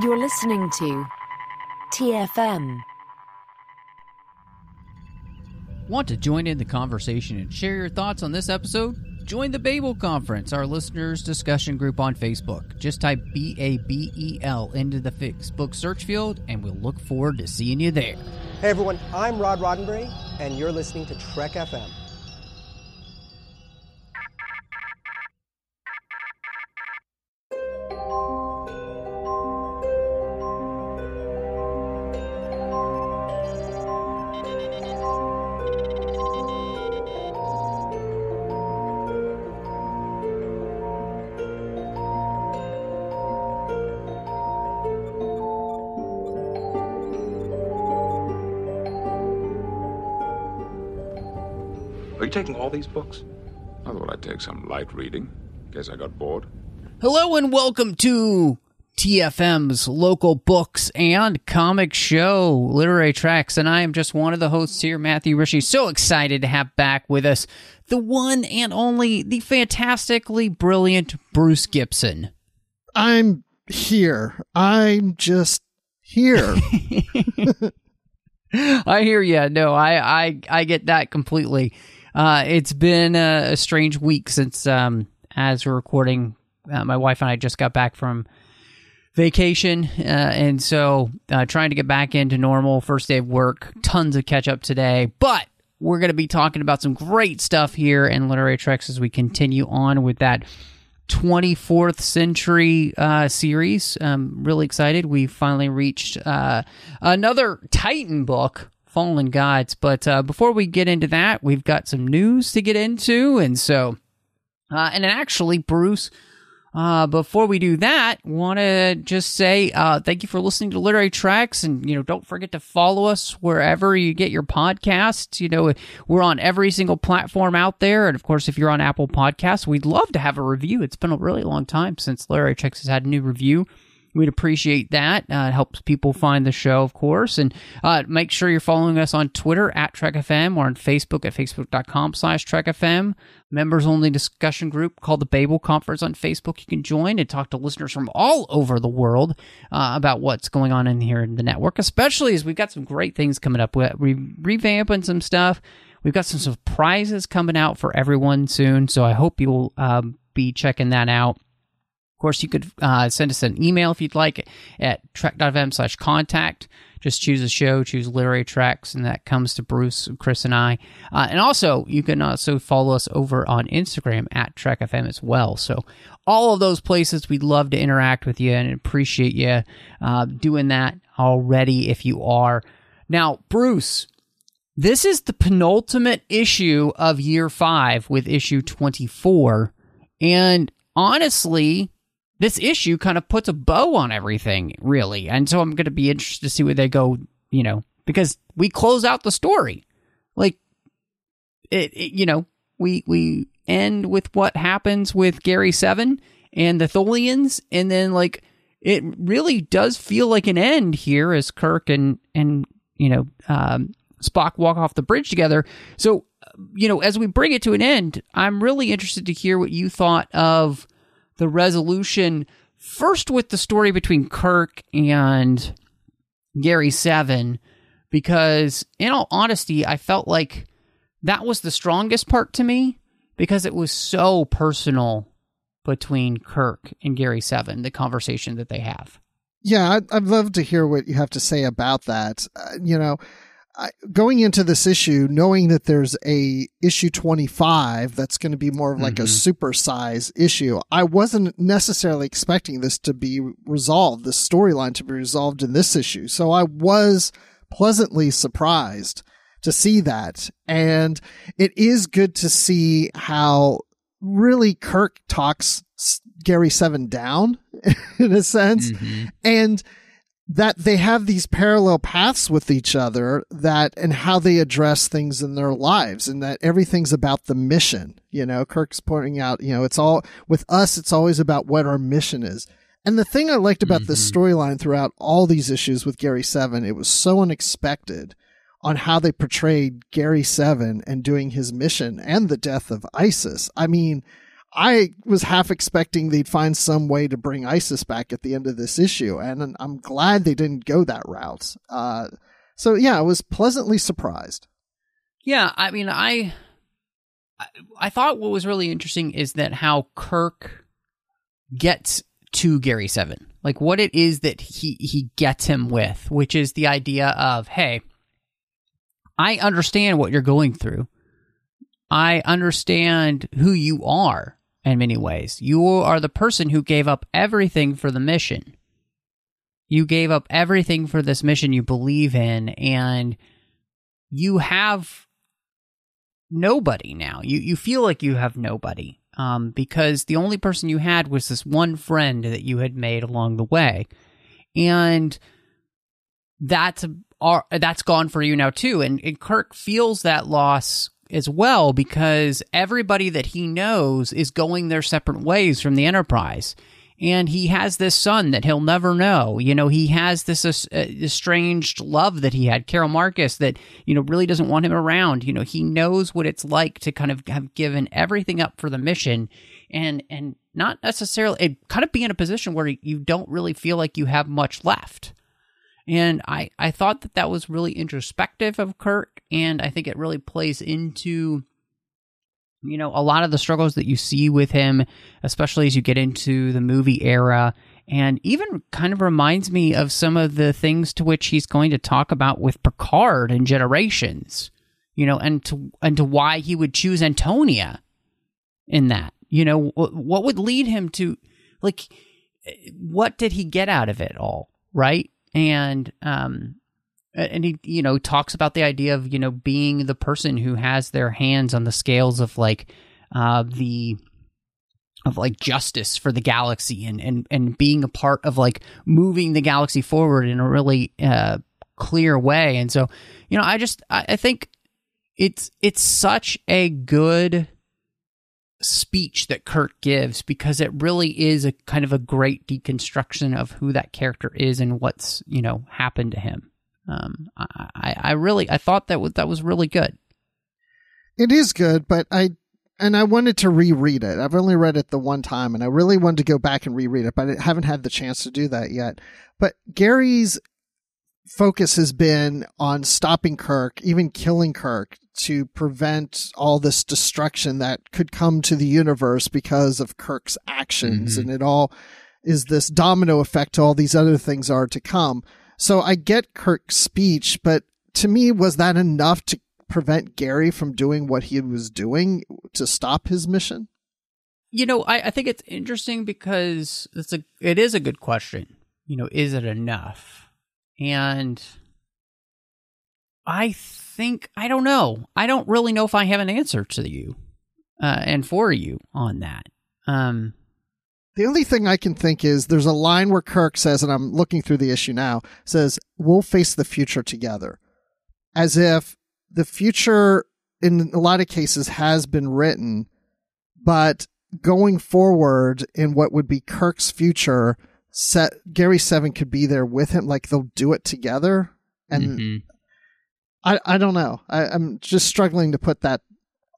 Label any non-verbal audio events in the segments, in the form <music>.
You're listening to TFM. Want to join in the conversation and share your thoughts on this episode? Join the Babel Conference, our listeners' discussion group on Facebook. Just type B A B E L into the Facebook search field, and we'll look forward to seeing you there. Hey everyone, I'm Rod Roddenberry, and you're listening to Trek FM. These books? I thought I'd take some light reading. Guess I got bored. Hello and welcome to TFM's local books and comic show, Literary Treks, and I am just one of the hosts here, Matthew Rushing. So excited to have back with us the one and only, the fantastically brilliant Bruce Gibson. I'm here. I'm just here. <laughs> <laughs> I hear you. No, I, I, I get that completely. Uh, it's been a, a strange week since, um, as we're recording, uh, my wife and I just got back from vacation, uh, and so uh, trying to get back into normal. First day of work, tons of catch up today, but we're going to be talking about some great stuff here in Literary Treks as we continue on with that 24th century uh, series. I'm really excited. We finally reached uh, another Titan book, Fallen Gods. But uh, before we get into that, we've got some news to get into. And so, uh, and actually, Bruce. Uh, before we do that, want to just say uh, thank you for listening to Literary Treks, and you know don't forget to follow us wherever you get your podcasts. You know we're on every single platform out there, and of course, if you're on Apple Podcasts, we'd love to have a review. It's been a really long time since Literary Treks has had a new review. We'd appreciate that. Uh, it helps people find the show, of course. And uh, make sure you're following us on Twitter at TrekFM or on Facebook at facebook.com slash TrekFM. Members only discussion group called the Babel Conference on Facebook. You can join and talk to listeners from all over the world uh, about what's going on in here in the network, especially as we've got some great things coming up. We're revamping some stuff. We've got some surprises coming out for everyone soon. So I hope you'll um, be checking that out course, you could uh, send us an email if you'd like at trek.fm slash contact. Just choose a show, choose literary treks, and that comes to Bruce, Chris, and I. Uh, and also, you can also follow us over on Instagram at TrekFM as well. So, all of those places, we'd love to interact with you and appreciate you uh, doing that already if you are. Now, Bruce, this is the penultimate issue of year five with issue 24. And honestly, this issue kind of puts a bow on everything, really. And so I'm going to be interested to see where they go, you know, because we close out the story. Like, it, it you know, we, we end with what happens with Gary Seven and the Tholians, and then, like, it really does feel like an end here as Kirk and, and, you know, um, Spock walk off the bridge together. So, you know, as we bring it to an end, I'm really interested to hear what you thought of the resolution first with the story between Kirk and Gary Seven, because in all honesty, I felt like that was the strongest part to me because it was so personal between Kirk and Gary Seven, the conversation that they have. Yeah, I'd, I'd love to hear what you have to say about that. Uh, you know, I, going into this issue, knowing that there's a issue 25 that's going to be more of like mm-hmm. a super size issue, I wasn't necessarily expecting this to be resolved, this storyline to be resolved in this issue. So I was pleasantly surprised to see that. And it is good to see how really Kirk talks Gary Seven down <laughs> in a sense. Mm-hmm. And that they have these parallel paths with each other that and how they address things in their lives and that everything's about the mission you know? Kirk's pointing out you know it's all with us it's always about what our mission is. And the thing i liked about mm-hmm. this storyline throughout all these issues with gary seven it was so unexpected on how they portrayed gary seven and doing his mission and the death of isis. I mean I was half expecting they'd find some way to bring Isis back at the end of this issue, and I'm glad they didn't go that route. Uh, so yeah, I was pleasantly surprised. Yeah, I mean, I I thought what was really interesting is that how Kirk gets to Gary Seven, like what it is that he he gets him with, which is the idea of, hey, I understand what you're going through. I understand who you are in many ways. You are the person who gave up everything for the mission. You gave up everything for this mission you believe in, and you have nobody now. You you feel like you have nobody um, because the only person you had was this one friend that you had made along the way, and that's are that's gone for you now too. And, and Kirk feels that loss as well because everybody that he knows is going their separate ways from the Enterprise. And he has this son that he'll never know. You know, he has this uh, estranged love that he had, Carol Marcus, that, you know, really doesn't want him around. You know, he knows what it's like to kind of have given everything up for the mission and, and not necessarily, kind of be in a position where you don't really feel like you have much left. And I, I thought that that was really introspective of Kirk, and I think it really plays into, you know, a lot of the struggles that you see with him, especially as you get into the movie era, and even kind of reminds me of some of the things to which he's going to talk about with Picard and Generations, you know, and to and to why he would choose Antonia in that, you know, what would lead him to, like, eh, what did he get out of it all, right? And um and he you know talks about the idea of you know being the person who has their hands on the scales of like uh the of like justice for the galaxy and and and being a part of like moving the galaxy forward in a really uh clear way. And so you know i just i, I think it's it's such a good speech that Kirk gives because it really is a kind of a great deconstruction of who that character is and what's you know happened to him. Um, I, I really I thought that was, that was really good. It is good, but I and I wanted to reread it. I've only read it the one time, and I really wanted to go back and reread it, but I haven't had the chance to do that yet. But Gary's focus has been on stopping Kirk, even killing Kirk, to prevent all this destruction that could come to the universe because of Kirk's actions. Mm-hmm. And it all is this domino effect to all these other things are to come. So I get Kirk's speech, but to me, was that enough to prevent Gary from doing what he was doing to stop his mission? You know, I, I think it's interesting because it's a it is a good question. You know, is it enough? And I think I don't know. I don't really know if I have an answer to you uh, and for you on that. Um, the only thing I can think is there's a line where Kirk says, and I'm looking through the issue now, says, We'll face the future together. As if the future, in a lot of cases, has been written, but going forward in what would be Kirk's future, set, Gary Seven could be there with him. Like they'll do it together. And mm-hmm. I, I don't know. I, I'm just struggling to put that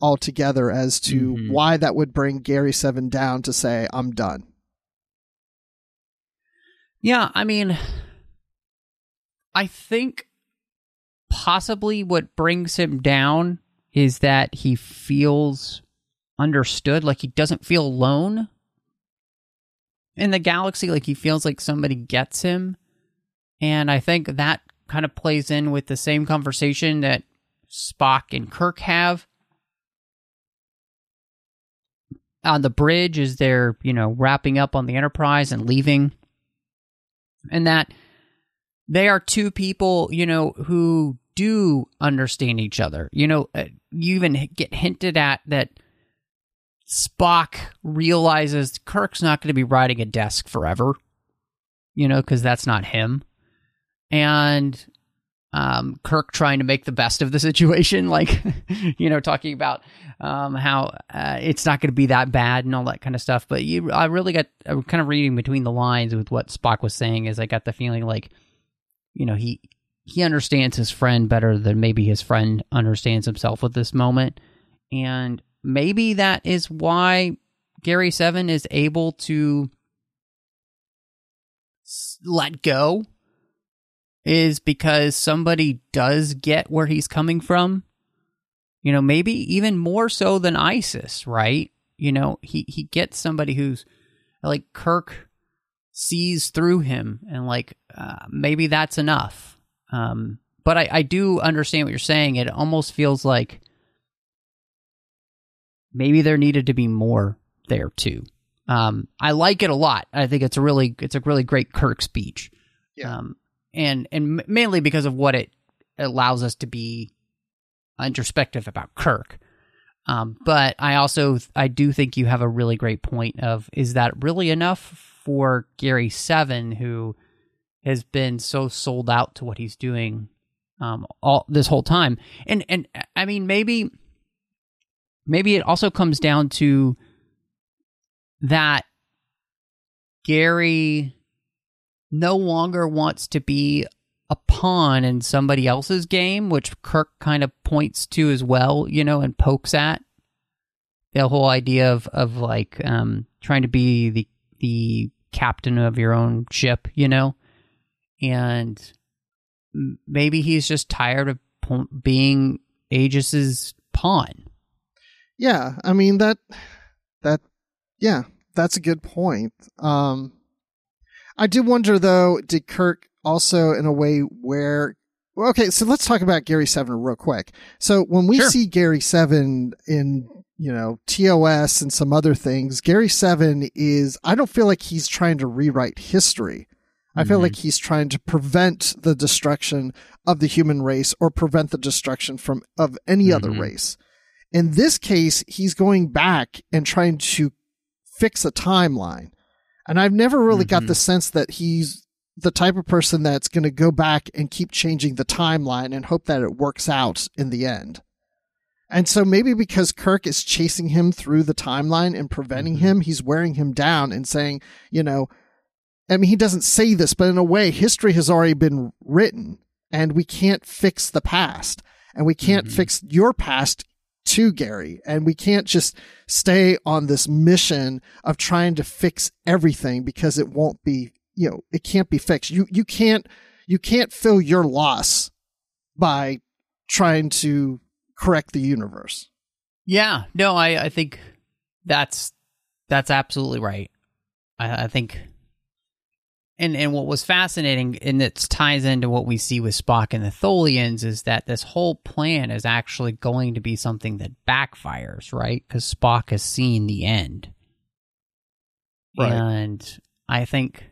all together as to mm-hmm. why that would bring Gary Seven down to say, I'm done. Yeah, I mean, I think possibly what brings him down is that he feels understood, like he doesn't feel alone in the galaxy, like he feels like somebody gets him. And I think that kind of plays in with the same conversation that Spock and Kirk have on the bridge as they're, you know, wrapping up on the Enterprise and leaving. And that they are two people, you know, who do understand each other. You know, uh, you even get hinted at that Spock realizes Kirk's not going to be riding a desk forever, you know, because that's not him and um, Kirk trying to make the best of the situation, <laughs> like you know, talking about um, how uh, it's not going to be that bad and all that kind of stuff. But you, I really got uh, kind of reading between the lines with what Spock was saying. Is I got the feeling like, you know, he he understands his friend better than maybe his friend understands himself at this moment, and maybe that is why Gary Seven is able to let go is because somebody does get where he's coming from. You know, maybe even more so than ISIS, right? You know, he he gets somebody who's like Kirk sees through him, and like uh, maybe that's enough. Um, but I, I do understand what you're saying. It almost feels like maybe there needed to be more there too. Um, I like it a lot. I think it's a really it's a really great Kirk speech. Yeah. Um, and and mainly because of what it allows us to be introspective about Kirk. Um, but I also I do think you have a really great point of is that really enough for Gary Seven who has been so sold out to what he's doing um all this whole time. And and I mean maybe maybe it also comes down to that Gary no longer wants to be a pawn in somebody else's game, which Kirk kind of points to as well, you know, and pokes at the whole idea of of like um, trying to be the the captain of your own ship, you know, and maybe he's just tired of being Aegis's pawn. Yeah, I mean that that yeah, that's a good point. Um I do wonder though, did Kirk also in a way where okay, so let's talk about Gary Seven real quick. So when we Sure. see Gary Seven in you know TOS and some other things, Gary Seven is I don't feel like he's trying to rewrite history. I feel Mhm. like he's trying to prevent the destruction of the human race or prevent the destruction from of any other Mhm. race. In this case, he's going back and trying to fix a timeline. And I've never really got Mhm. the sense that he's the type of person that's going to go back and keep changing the timeline and hope that it works out in the end. And so maybe because Kirk is chasing him through the timeline and preventing Mhm. him, he's wearing him down and saying, you know, I mean, he doesn't say this, but in a way, history has already been written and we can't fix the past and we can't Mhm. fix your past to Gary. And we can't just stay on this mission of trying to fix everything because it won't be, you know, it can't be fixed. You, you can't, you can't fill your loss by trying to correct the universe. Yeah, no, I, I think that's that's absolutely right. I, I think, and and what was fascinating, and it ties into what we see with Spock and the Tholians, is that this whole plan is actually going to be something that backfires, right? Because Spock has seen the end, Right. and I think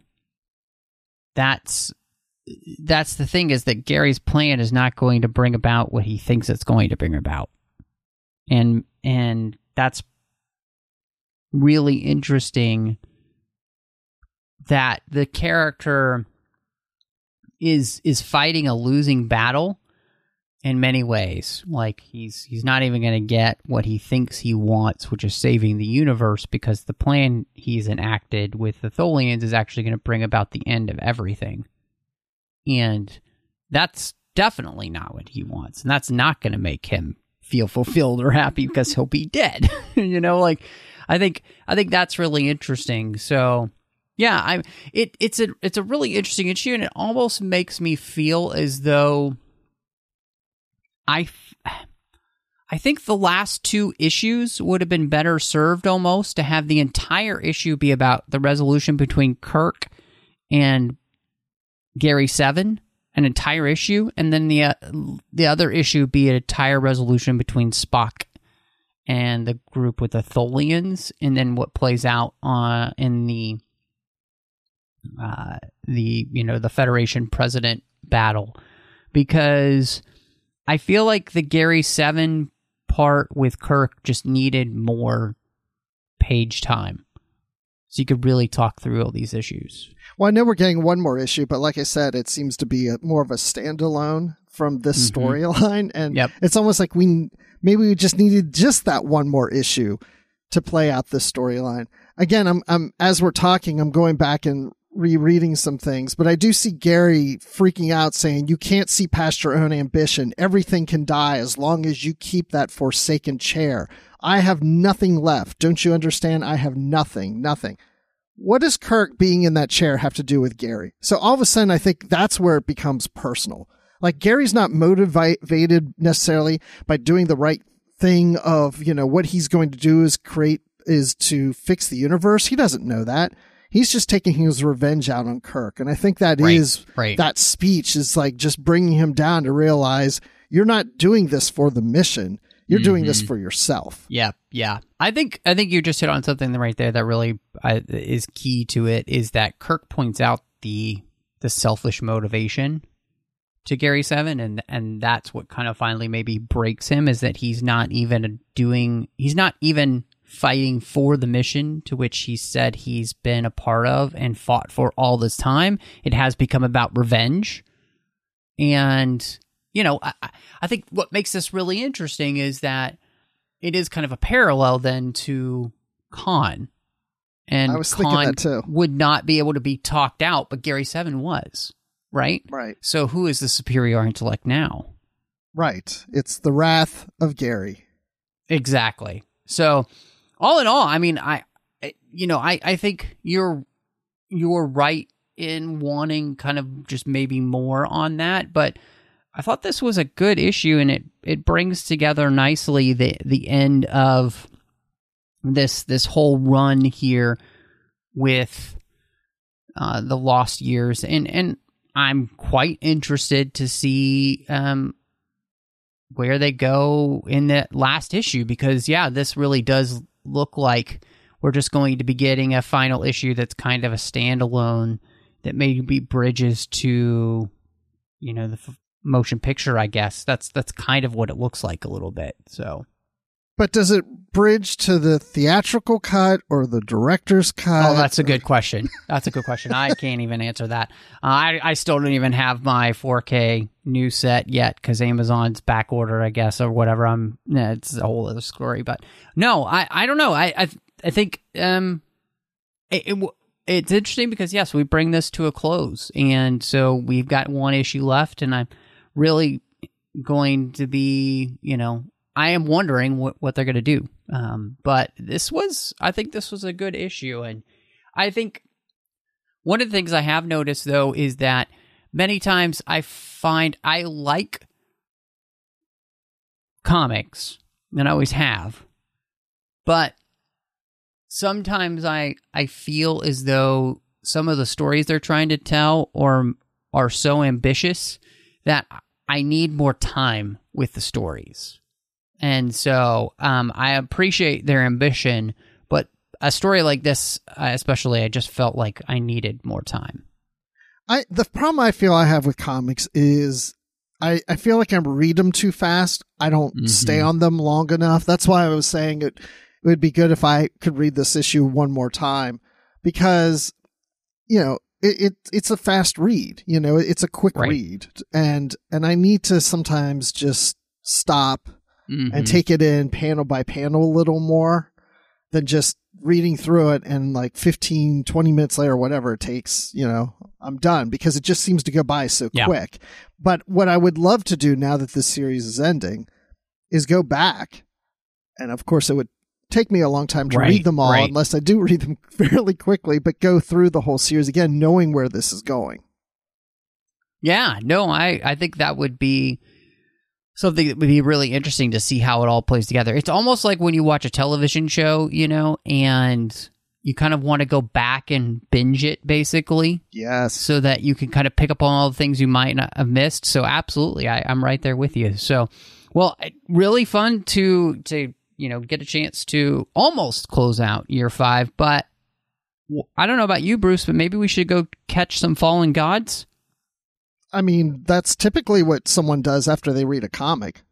that's that's the thing is that Gary's plan is not going to bring about what he thinks it's going to bring about. And and that's really interesting that the character is is fighting a losing battle in many ways. Like he's he's not even going to get what he thinks he wants, which is saving the universe because the plan he's enacted with the Tholians is actually going to bring about the end of everything. And that's definitely not what he wants. And that's not going to make him feel fulfilled or happy because he'll be dead. <laughs> you know, like I think I think that's really interesting. So yeah, I it it's a it's a really interesting issue and it almost makes me feel as though I I think the last two issues would have been better served almost to have the entire issue be about the resolution between Kirk and Gary Seven, an entire issue, and then the uh, the other issue be an entire resolution between Spock and the group with the Tholians, and then what plays out uh, in the uh, the you know the Federation president battle, because I feel like the Gary Seven part with Kirk just needed more page time, so you could really talk through all these issues. Well, I know we're getting one more issue, but like I said, it seems to be a, more of a standalone from this Mhm. storyline, <laughs> and Yep. it's almost like we maybe we just needed just that one more issue to play out this storyline. Again, I'm, I'm as we're talking, I'm going back and rereading some things, but I do see Gary freaking out saying, You can't see past your own ambition. Everything can die as long as you keep that forsaken chair. I have nothing left. Don't you understand? I have nothing, nothing. What does Kirk being in that chair have to do with Gary? So all of a sudden, I think that's where it becomes personal. Like Gary's not motivated necessarily by doing the right thing of, you know, what he's going to do is create, is to fix the universe. He doesn't know that he's just taking his revenge out on Kirk. And I think that Right, is right. that speech is like just bringing him down to realize you're not doing this for the mission. You're doing Mm-hmm. this for yourself. Yeah, yeah. I think I think you just hit on something right there that really uh, is key to it. Is that Kirk points out the the selfish motivation to Gary Seven, and and that's what kind of finally maybe breaks him is that he's not even doing he's not even fighting for the mission to which he said he's been a part of and fought for all this time. It has become about revenge, and you know I, I- think what makes this really interesting is that it is kind of a parallel then to Khan. And I was thinking Khan would not be able to be talked out, but Gary Seven was, right? Right. So who is the superior intellect now? Right. It's the wrath of Gary. Exactly. So all in all, I mean, I, you know, I, I think you're, you're right in wanting kind of just maybe more on that, but I thought this was a good issue and it, it brings together nicely the, the end of this, this whole run here with, uh, the lost years. And, and I'm quite interested to see, um, where they go in that last issue because yeah this really does look like we're just going to be getting a final issue that's kind of a standalone that maybe bridges to you know the f- motion picture i guess. That's that's kind of what it looks like a little bit so But does it bridge to the theatrical cut or the director's cut? oh that's a good question. That's a good question. I can't even answer that. Uh, i i still don't even have my 4k new set yet because amazon's back order i guess or whatever. I'm yeah, it's a whole other story but no i i don't know. I i, I think um it, it it's interesting because yes we bring this to a close. And so we've got one issue left and i'm really going to be you know i am wondering what, what they're going to do um, but this was i think this was a good issue and i think one of the things i have noticed though is that many times i find i like comics and i always have but sometimes i i feel as though some of the stories they're trying to tell or are so ambitious that I need more time with the stories. And so um, I appreciate their ambition, but a story like this, uh, especially, I just felt like I needed more time. I the problem I feel I have with comics is I, I feel like I read them too fast. I don't Mhm. stay on them long enough. That's why I was saying it, it would be good if I could read this issue one more time because you know it, it it's a fast read. You know it's a quick Right. read, and and I need to sometimes just stop Mhm. and take it in panel by panel a little more than just reading through it and like 15 20 minutes later whatever it takes you know i'm done because it just seems to go by so Yeah. quick but what i would love to do now that this series is ending is go back and of course it would take me a long time to Right, read them all right. unless i do <laughs> read them fairly quickly but go through the whole series again knowing where this is going Yeah, no, I, I think that would be something that would be really interesting to see how it all plays together. It's almost like when you watch a television show, you know, and you kind of want to go back and binge it basically yes so that you can kind of pick up on all the things you might not have missed. So absolutely, I, I'm right there with you. So, well, really fun to to you know get a chance to almost close out year five, but I don't know about you, Bruce, but maybe we should go catch some fallen gods. I mean that's typically what someone does after they read a comic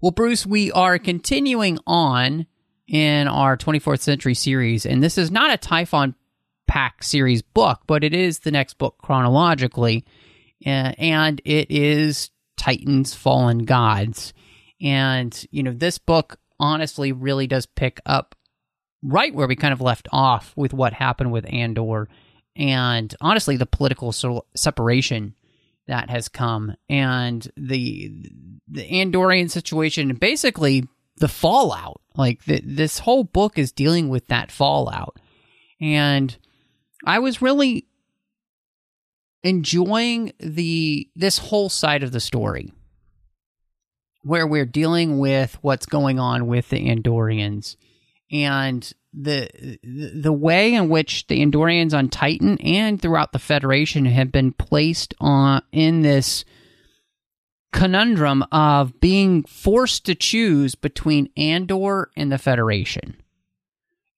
Well, Bruce, we are continuing on in our 24th century series, and this is not a Typhon Pact series book, but it is the next book chronologically, uh, and it is Titans Fallen Gods. And, you know, this book honestly really does pick up right where we kind of left off with what happened with Andor and honestly, the political so- separation that has come, and the the Andorian situation, basically the fallout. Like the, this whole book is dealing with that fallout, and I was really enjoying the this whole side of the story where we're dealing with what's going on with the Andorians and the the way in which the Andorians on Titan and throughout the Federation have been placed on in this conundrum of being forced to choose between Andor and the Federation.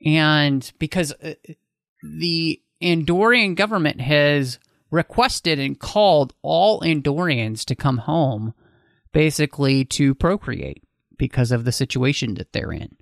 And because uh, the Andorian government has requested and called all Andorians to come home basically to procreate because of the situation that they're in.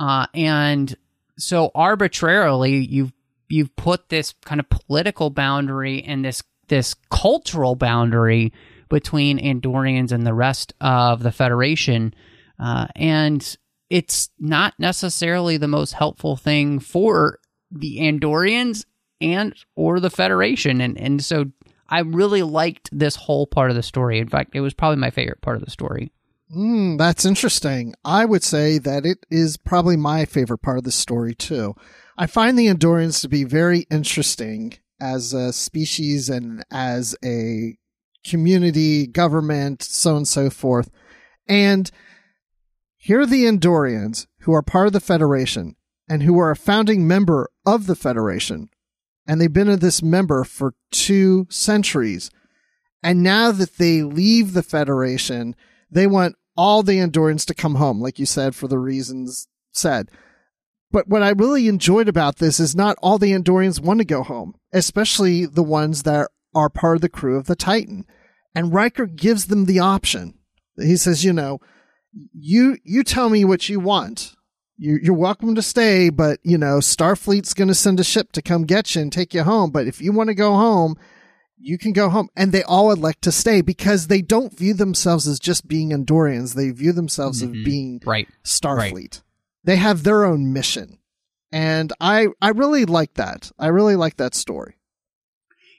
Uh, and so arbitrarily you've you've put this kind of political boundary and this this cultural boundary between Andorians and the rest of the Federation. Uh, and it's not necessarily the most helpful thing for the Andorians and or the Federation. And and so I really liked this whole part of the story. In fact, it was probably my favorite part of the story. Mm, that's interesting. I would say that it is probably my favorite part of the story too. I find the Andorians to be very interesting as a species and as a community, government, so on and so forth. And here are the Andorians who are part of the Federation and who are a founding member of the Federation. And they've been a this member for two centuries. And now that they leave the Federation, they want all the Andorians to come home, like you said, for the reasons said. But what I really enjoyed about this is not all the Andorians want to go home, especially the ones that are part of the crew of the Titan. And Riker gives them the option. He says, you know, you you tell me what you want. You, you're welcome to stay, but you know, Starfleet's going to send a ship to come get you and take you home. But if you want to go home, you can go home. And they all elect to stay because they don't view themselves as just being Andorians. They view themselves Mhm. as being Right. Starfleet. They have their own mission. And I, I really like that. I really like that story.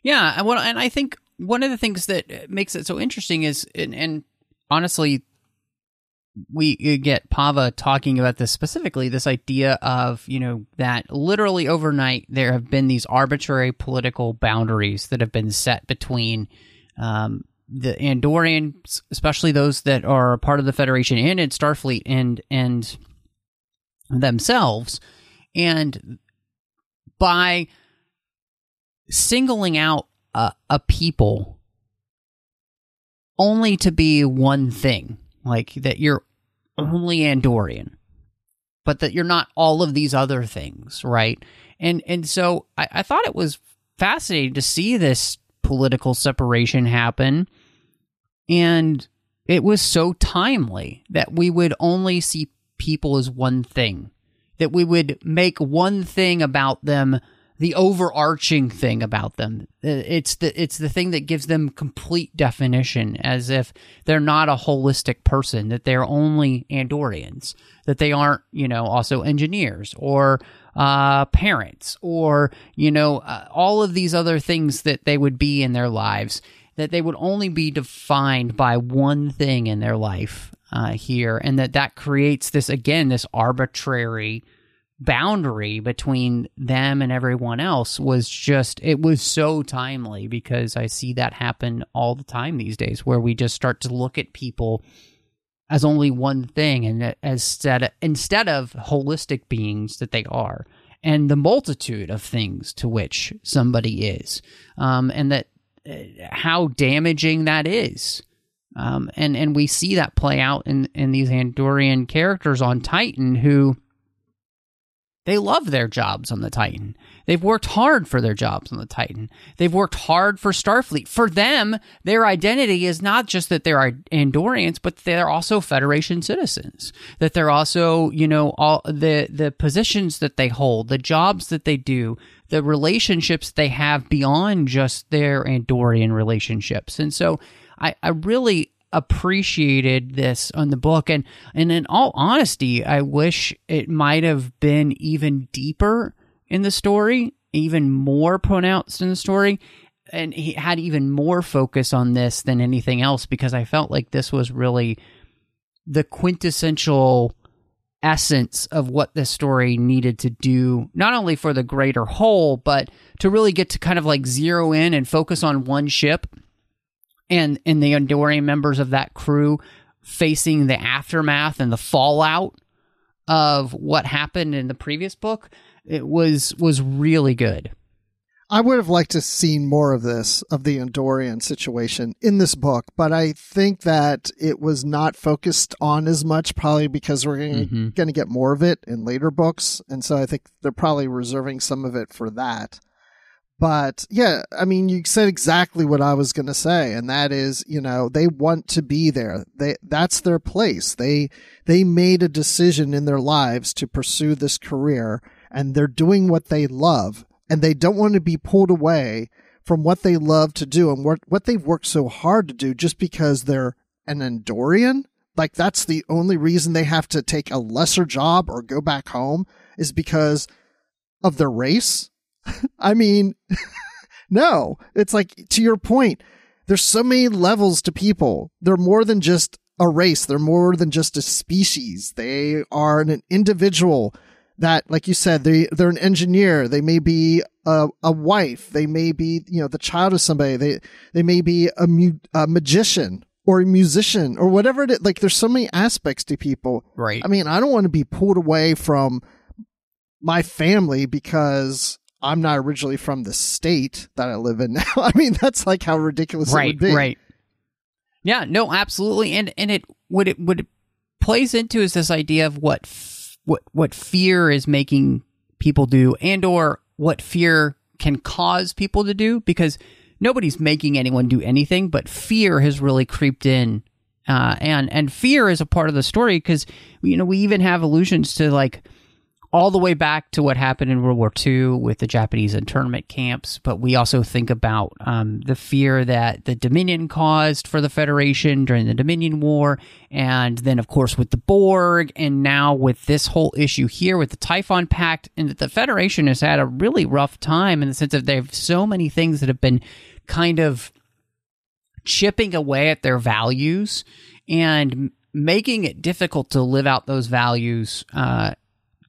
Yeah, well, and I think one of the things that makes it so interesting is, and, and honestly, we get Pava talking about this specifically. This idea of you know that literally overnight there have been these arbitrary political boundaries that have been set between um, the Andorians, especially those that are part of the Federation and in Starfleet, and and themselves, and by singling out a, a people only to be one thing, like that you're only Andorian, but that you're not all of these other things, right? And and so I, I thought it was fascinating to see this political separation happen, and it was so timely that we would only see people as one thing, that we would make one thing about them the overarching thing about them. It's the it's the thing that gives them complete definition, as if they're not a holistic person, that they're only Andorians, that they aren't, you know, also engineers or uh, parents or you know uh, all of these other things that they would be in their lives. That they would only be defined by one thing in their life uh, here, and that that creates this again this arbitrary boundary between them and everyone else was just it was so timely because I see that happen all the time these days where we just start to look at people as only one thing and as instead of, instead of holistic beings that they are and the multitude of things to which somebody is um, and that uh, how damaging that is. Um, and and we see that play out in in these Andorian characters on Titan who they love their jobs on the Titan. They've worked hard for their jobs on the Titan. They've worked hard for Starfleet. For them, their identity is not just that they're Andorians, but they're also Federation citizens. That they're also, you know, all the the positions that they hold, the jobs that they do, the relationships they have beyond just their Andorian relationships. And so I, I really appreciated this on the book. And and in all honesty i wish it might have been even deeper in the story even more pronounced in the story and he had even more focus on this than anything else because I felt like this was really the quintessential essence of what this story needed to do, not only for the greater whole, but to really get to kind of like zero in and focus on one ship and and the Andorian members of that crew facing the aftermath and the fallout of what happened in the previous book. It was was really good. I would have liked to have seen more of this, of the Andorian situation in this book, but I think that it was not focused on as much, probably because we're going Mhm. to get more of it in later books. And so I think they're probably reserving some of it for that. But yeah, I mean, you said exactly what I was going to say, and that is, you know, they want to be there. They that's their place. They they made a decision in their lives to pursue this career, and they're doing what they love, and they don't want to be pulled away from what they love to do and what what they've worked so hard to do just because they're an Andorian. Like that's the only reason they have to take a lesser job or go back home is because of their race. <laughs> I mean, <laughs> no, it's like to your point, there's so many levels to people. They're more than just a race. They're more than just a species. They are an individual that, like you said, they, they're an engineer. They may be a, a wife. They may be, you know, the child of somebody. They, they may be a, mu- a magician or a musician or whatever it is. Like there's so many aspects to people. Right. I mean, I don't want to be pulled away from my family because I'm not originally from the state that I live in <laughs> now. I mean, that's like how ridiculous it right would be. right yeah no absolutely and and it what it what it plays into is this idea of what f- what what fear is making people do and or what fear can cause people to do because nobody's making anyone do anything but fear has really creeped in uh, and and fear is a part of the story because you know we even have allusions to like all the way back to what happened in World War II with the Japanese internment camps, but we also think about um, the fear that the Dominion caused for the Federation during the Dominion War, and then, of course, with the Borg, and now with this whole issue here with the Typhon Pact, and that the Federation has had a really rough time in the sense that they have so many things that have been kind of chipping away at their values and making it difficult to live out those values uh,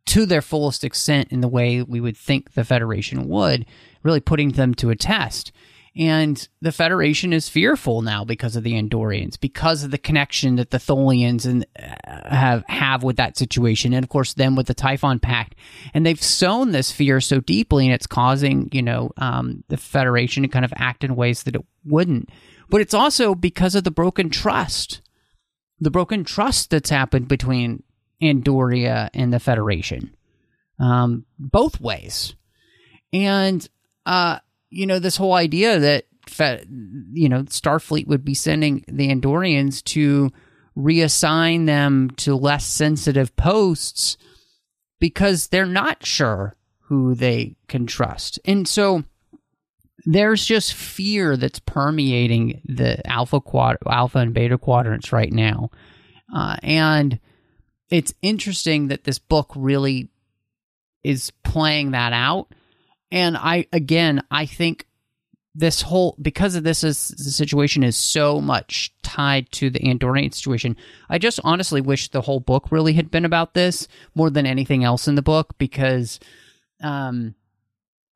to their fullest extent in the way we would think the Federation would, really putting them to a test. And the Federation is fearful now because of the Andorians, because of the connection that the Tholians and uh, have have with that situation, and of course them with the Typhon Pact. And they've sown this fear so deeply, and it's causing you know um, the Federation to kind of act in ways that it wouldn't. But it's also because of the broken trust, the broken trust that's happened between Andoria and the Federation, um, both ways. And, uh, you know, this whole idea that, Fe- you know, Starfleet would be sending the Andorians to reassign them to less sensitive posts because they're not sure who they can trust. And so there's just fear that's permeating the alpha quad alpha and beta quadrants right now. Uh, and it's interesting that this book really is playing that out. And I again, I think this whole because of this is the situation is so much tied to the Andorian situation. I just honestly wish the whole book really had been about this more than anything else in the book because um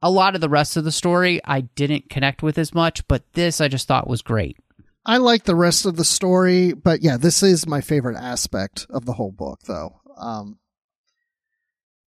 a lot of the rest of the story I didn't connect with as much, but this I just thought was great. I like the rest of the story, but yeah, this is my favorite aspect of the whole book, though. Um,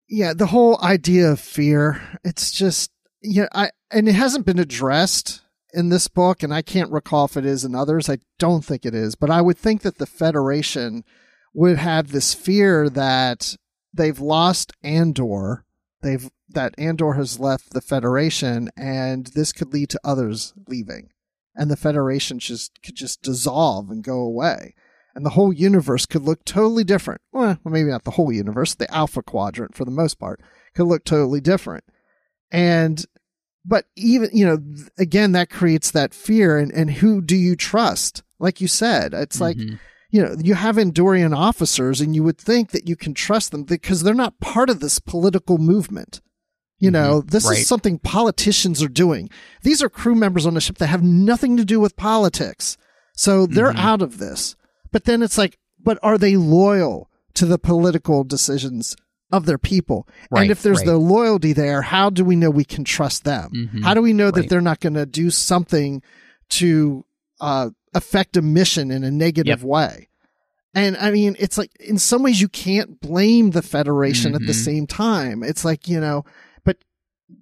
yeah, the whole idea of fear, it's just, yeah, I, and it hasn't been addressed in this book, and I can't recall if it is in others. I don't think it is, but I would think that the Federation would have this fear that they've lost Andor. They've, that Andor has left the Federation, and this could lead to others leaving and the Federation just could just dissolve and go away. And the whole universe could look totally different. Well, maybe not the whole universe, the Alpha Quadrant for the most part could look totally different. And, but even, you know, again, that creates that fear. And, and who do you trust? Like you said, it's like, mm-hmm. you know, you have Andorian officers and you would think that you can trust them because they're not part of this political movement. You know, this Right. is something politicians are doing. These are crew members on the ship that have nothing to do with politics. So they're Mm-hmm. out of this. But then it's like, but are they loyal to the political decisions of their people? Right, and if there's right. the loyalty there, how do we know we can trust them? Mhm. How do we know that they're not going to do something to uh, affect a mission in a negative Yep. way? And I mean, it's like in some ways you can't blame the Federation at the Mhm. same time. It's like, you know,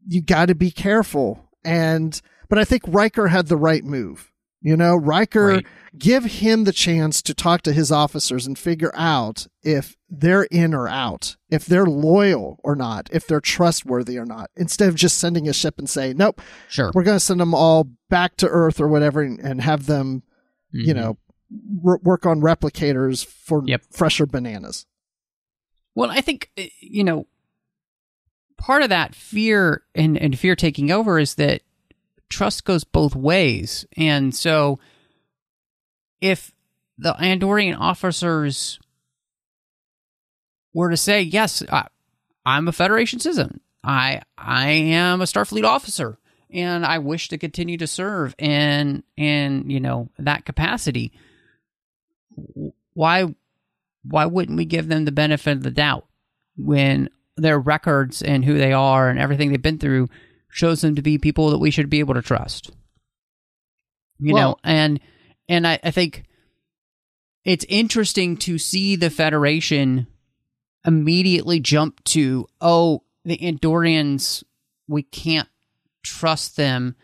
you got to be careful. And, but I think Riker had the right move. You know, Riker, Right. give him the chance to talk to his officers and figure out if they're in or out, if they're loyal or not, if they're trustworthy or not, instead of just sending a ship and saying, nope, Sure. we're going to send them all back to Earth or whatever and, and have them, you Mhm. know, r- work on replicators for Yep. fresher bananas. Well, I think uh, you know part of that fear and, and fear taking over is that trust goes both ways, and so if the Andorian officers were to say, "Yes, I, I'm a Federation citizen. I I am a Starfleet officer." And I wish to continue to serve in in you know that capacity. Why why wouldn't we give them the benefit of the doubt when their records and who they are and everything they've been through shows them to be people that we should be able to trust. You know and and I, I think it's interesting to see the federation immediately jump to oh the andorians we can't trust them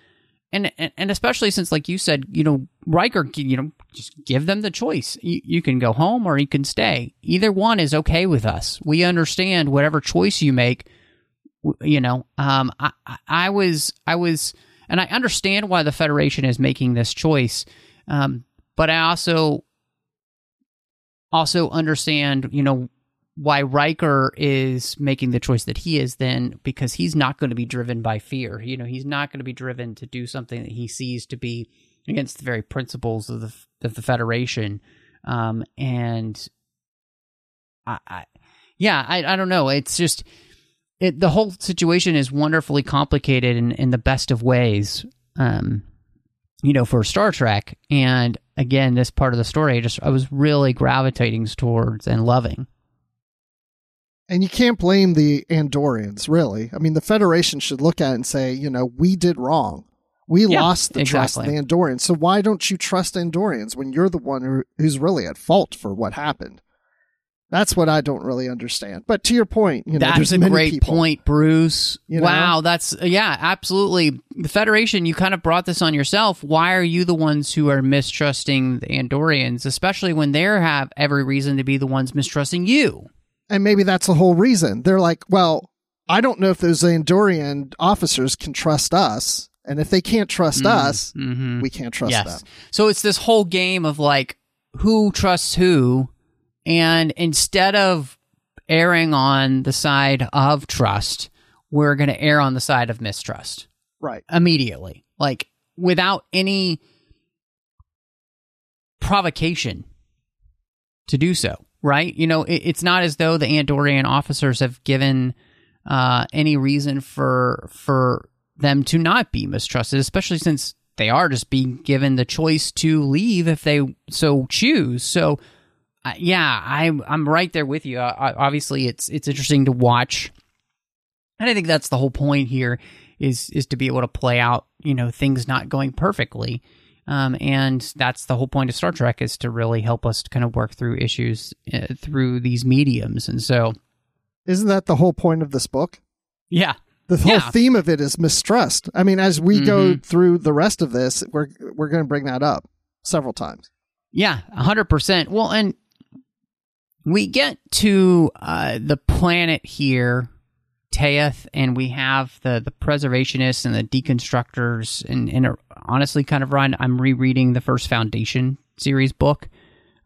and and, especially since like you said you know Riker you know just give them the choice. You, you can go home or you can stay. Either one is okay with us. We understand whatever choice you make. You know um I, I- I was i was and i understand why the federation is making this choice. Um but i also also understand you know why Riker is making the choice that he is then because he's not going to be driven by fear. You know, he's not going to be driven to do something that he sees to be against the very principles of the of the Federation. Um, and I, I yeah, I, I don't know. It's just it. The whole situation is wonderfully complicated in, in the best of ways. Um, you know, for Star Trek, and again, this part of the story, I just I was really gravitating towards and loving. And you can't blame the Andorians, really. I mean, the Federation should look at it and say, you know, we did wrong. We Yeah, lost the trust of the Andorians. So why don't you trust Andorians when you're the one who, who's really at fault for what happened? That's what I don't really understand. But to your point, you know, that's there's a great people. point, Bruce. You know? wow, that's yeah, absolutely. The Federation, you kind of brought this on yourself. Why are you the ones who are mistrusting the Andorians, especially when they have every reason to be the ones mistrusting you? And maybe that's the whole reason. They're like, well, I don't know if those Andorian officers can trust us. And if they can't trust us, Mm-hmm. we can't trust yes. them. So it's this whole game of like who trusts who, and instead of erring on the side of trust, we're going to err on the side of mistrust. Right. immediately, like without any provocation to do so. Right? You know, it, it's not as though the Andorian officers have given uh, any reason for for them to not be mistrusted, especially since they are just being given the choice to leave if they so choose. So, uh, yeah, I'm I'm right there with you. Obviously, it's it's interesting to watch, and I think that's the whole point here is is to be able to play out you know things not going perfectly um, and that's the whole point of star trek is to really help us kind of work through issues uh, through these mediums and so Isn't that the whole point of this book? yeah The whole Yeah. theme of it is mistrust. I mean, as we go Mhm. through the rest of this, we're we're going to bring that up several times. yeah 100% well and we get to uh, the planet here Ta'ith, and we have the the preservationists and the deconstructors, and, and honestly, kind of Ryan, I'm rereading the first Foundation series book,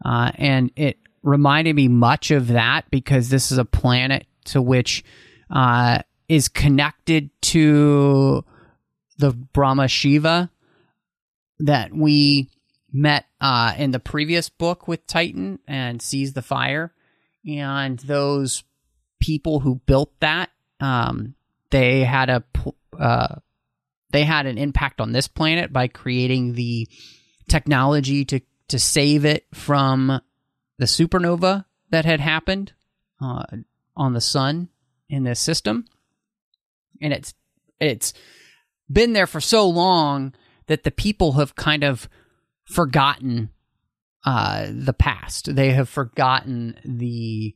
uh, and it reminded me much of that because this is a planet to which uh, is connected to the Brahma Shiva that we met uh, in the previous book with Titan and Seize the Fire, and those people who built that um, they had a uh, they had an impact on this planet by creating the technology to to save it from the supernova that had happened uh, on the sun in this system, and it's it's been there for so long that the people have kind of forgotten uh, the past. They have forgotten the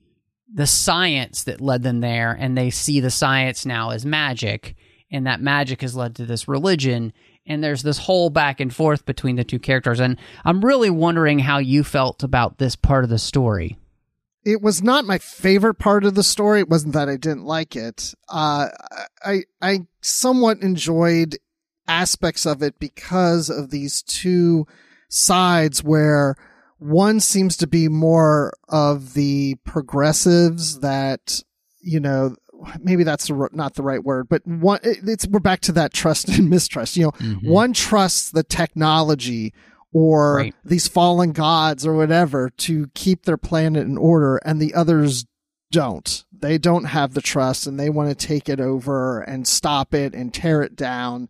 the science that led them there, and they see the science now as magic, and that magic has led to this religion. And there's this whole back and forth between the two characters, and I'm really wondering how you felt about this part of the story. it was not my favorite part of the story. It wasn't that I didn't like it. Uh, I I somewhat enjoyed aspects of it because of these two sides where one seems to be more of the progressives that you know maybe that's not the right word but one it's we're back to that trust and mistrust you know mm-hmm. one trusts the technology or Right. these fallen gods or whatever to keep their planet in order and the others don't. They don't have the trust and they want to take it over and stop it and tear it down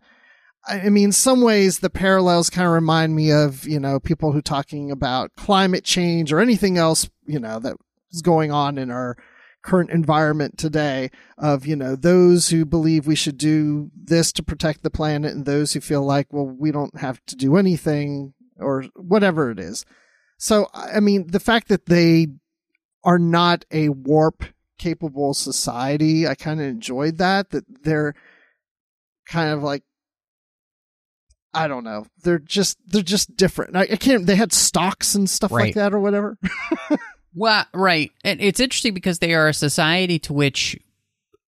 I mean, some ways, the parallels kind of remind me of, you know, people who talking about climate change or anything else, you know, that is going on in our current environment today of, you know, those who believe we should do this to protect the planet and those who feel like, well, we don't have to do anything or whatever it is. So, I mean, the fact that they are not a warp capable society, I kind of enjoyed that, that they're kind of like, I don't know. They're just they're just different. I, I can't. They had stocks and stuff like that or whatever. <laughs> Well, right. And it's interesting because they are a society to which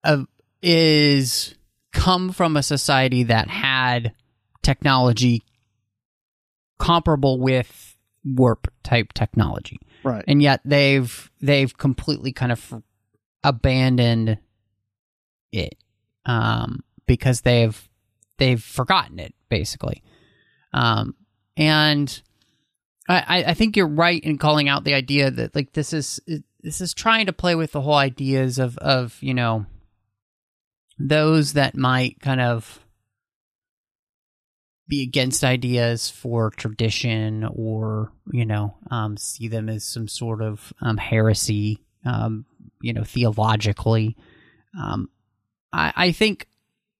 uh, is come from a society that had technology comparable with warp type technology. right. And yet they've they've completely kind of abandoned it um because they've they've forgotten it basically. Um and I, I- think you're right in calling out the idea that like this is this is trying to play with the whole ideas of of you know those that might kind of be against ideas for tradition or you know um, see them as some sort of um, heresy um, you know theologically um, I, I think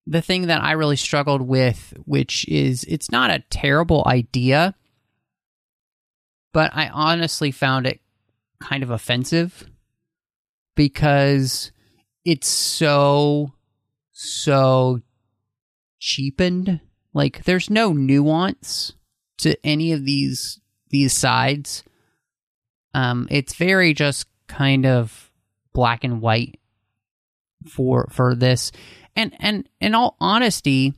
the thing that I really struggled with which is it's not a terrible idea but I honestly found it kind of offensive because it's so so cheapened. Like there's no nuance to any of these these sides. Um it's very just kind of black and white for for this. And and in all honesty,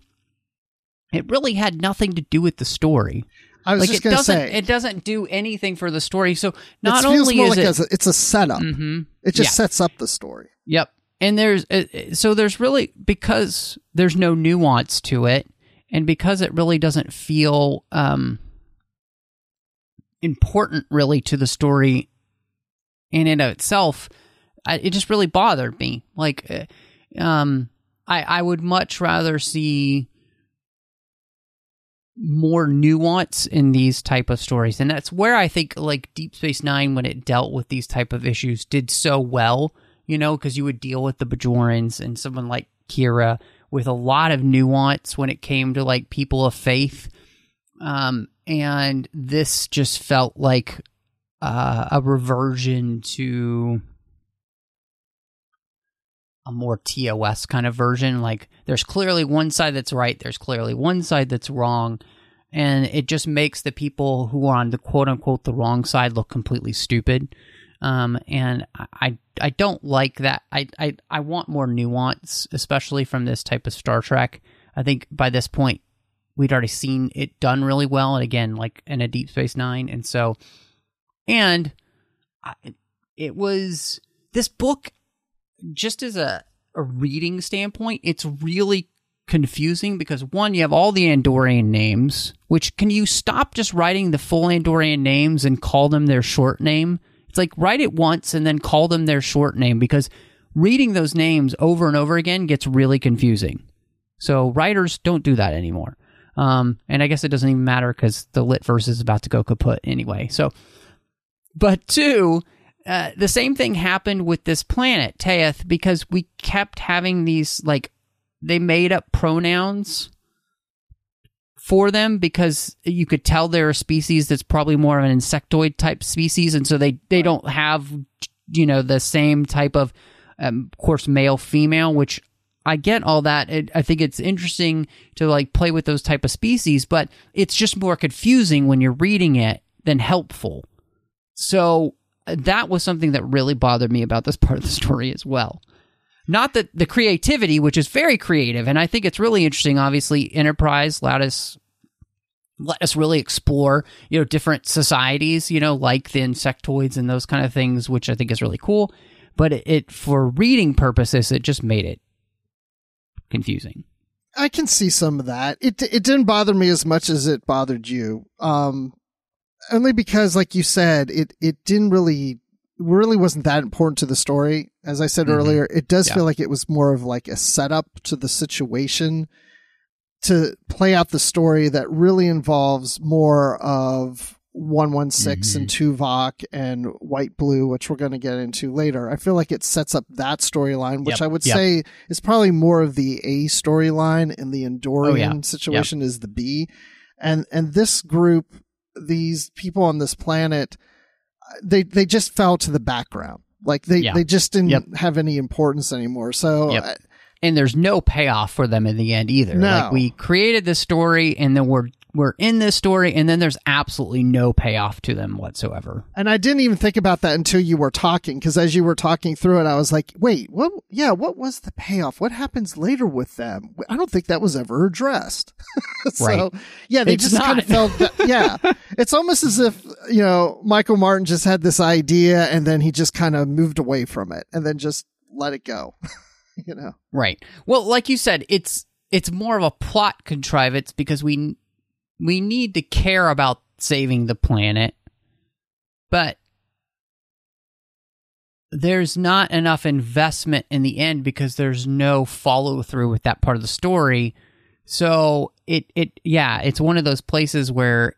it really had nothing to do with the story I was like just it doesn't say it doesn't do anything for the story so not it feels only more is like it a, it's a setup. Mhm. It just Yeah. sets up the story. yep and there's uh, uh, so there's really because there's no nuance to it and because it really doesn't feel um important really to the story in and of itself I, it just really bothered me like uh, um i i would much rather see more nuance in these type of stories. And that's where i think like deep space nine when it dealt with these type of issues did so well you know because you would deal with the bajorans and someone like kira with a lot of nuance when it came to like people of faith. Um and this just felt like uh, a reversion to a more TOS kind of version. Like there's clearly one side that's right, there's clearly one side that's wrong, and it just makes the people who are on the quote unquote the wrong side look completely stupid. Um, and I, I don't like that. I, I I want more nuance, especially from this type of Star Trek. I think by this point we'd already seen it done really well, and again, like in a Deep Space Nine, and so and I, it was this book just as a, a reading standpoint, it's really confusing because one, you have all the Andorian names, which can you stop just writing the full Andorian names and call them their short name? It's like write it once and then call them their short name because reading those names over and over again gets really confusing. So writers don't do that anymore. Um, and I guess it doesn't even matter because the lit verse is about to go kaput anyway. So, but two, uh, the same thing happened with this planet, Ta'ith, because we kept having these, like, they made up pronouns for them because you could tell they're a species that's probably more of an insectoid type species. And so they, they don't have, you know, the same type of, um, of course, male, female, which I get all that. It, I think it's interesting to like play with those type of species, but it's just more confusing when you're reading it than helpful. So that was something that really bothered me about this <laughs> part of the story as well. Not that the creativity, which is very creative, and I think it's really interesting. Obviously, Enterprise let us let us really explore, you know, different societies, you know, like the insectoids and those kind of things, which I think is really cool. But it, it for reading purposes, it just made it confusing. I can see some of that. It it didn't bother me as much as it bothered you. Um, only because, like you said, it it didn't really really wasn't that important to the story. As I said Mhm. earlier, it does Yeah. feel like it was more of like a setup to the situation to play out the story that really involves more of 116 and Tuvok and White Blue, which we're going to get into later. I feel like it sets up that storyline, which Yep, I would yep. say is probably more of the A storyline and the Andorian Oh, yeah, situation is the B. And and this group, these people on this planet, they they just fell to the background. Like they, Yeah. they just didn't Yep. have any importance anymore. So Yep. uh, and there's no payoff for them in the end either. No. Like we created this story and then we're we're in this story and then there's absolutely no payoff to them whatsoever. And I didn't even think about that until you were talking, because as you were talking through it, I was like, wait, what? Yeah, what was the payoff? What happens later with them? I don't think that was ever addressed. <laughs> so, Right. yeah, they It's just kind of felt, that, yeah. <laughs> It's almost as if, you know, Michael Martin just had this idea and then he just kind of moved away from it and then just let it go, <laughs> you know? Right. Well, like you said, it's it's more of a plot contrivance because we we need to care about saving the planet, but there's not enough investment in the end because there's no follow through with that part of the story. So it it yeah, it's one of those places where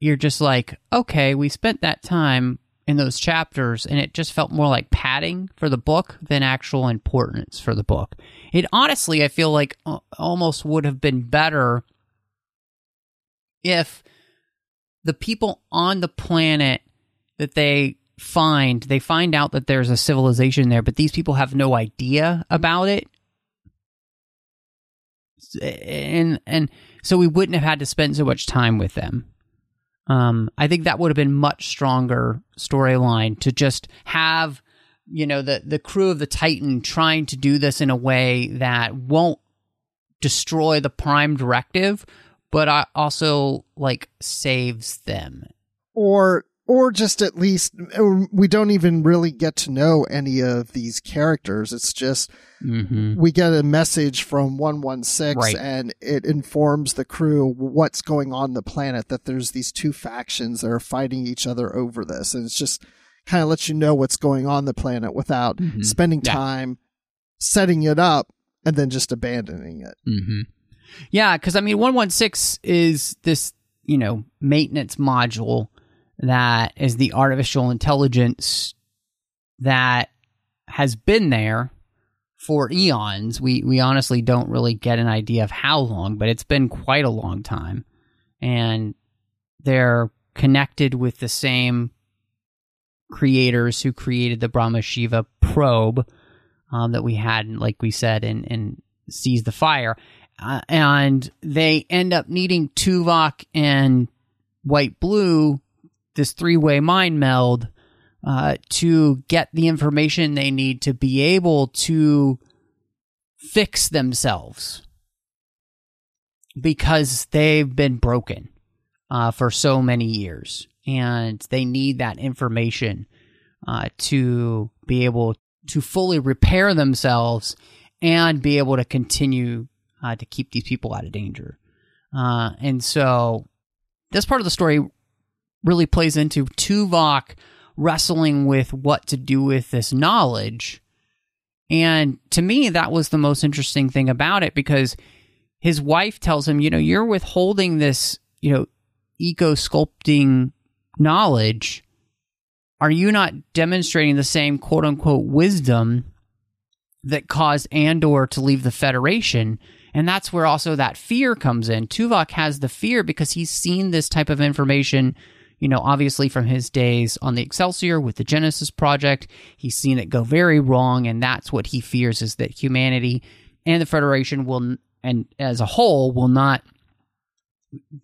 you're just like, okay, we spent that time in those chapters and it just felt more like padding for the book than actual importance for the book. It honestly, I feel like uh, almost would have been better if the people on the planet that they find, they find out that there's a civilization there, but these people have no idea about it. And and so we wouldn't have had to spend so much time with them. Um, I think that would have been much stronger storyline to just have, you know, the the crew of the Titan trying to do this in a way that won't destroy the Prime Directive, but I also like saves them. Or, or just at least we don't even really get to know any of these characters. It's just Mm-hmm. we get a message from 116 Right. and it informs the crew what's going on the planet that there's these two factions that are fighting each other over this and it's just kind of lets you know what's going on the planet without Mhm. spending Yeah. time setting it up and then just abandoning it Mm-hmm. Yeah, because I mean, one one six is this you know maintenance module that is the artificial intelligence that has been there for eons. We we honestly don't really get an idea of how long, but it's been quite a long time, and they're connected with the same creators who created the Brahma Shiva probe um, that we had, like we said, in in Seize the Fire, uh, and they end up needing Tuvok and White Blue, this three way mind meld, uh, to get the information they need to be able to fix themselves. Because they've been broken uh, for so many years. And they need that information uh, to be able to fully repair themselves and be able to continue uh, to keep these people out of danger. Uh, and so this part of the story really plays into Tuvok wrestling with what to do with this knowledge And to me, that was the most interesting thing about it because his wife tells him, you know, you're withholding this, you know, eco sculpting knowledge. Are you not demonstrating the same quote unquote wisdom that caused Andor to leave the Federation? And that's where also that fear comes in. Tuvok has the fear because he's seen this type of information, you know, obviously from his days on the Excelsior with the Genesis Project. He's seen it go very wrong, and that's what he fears is that humanity and the Federation will, and as a whole, will not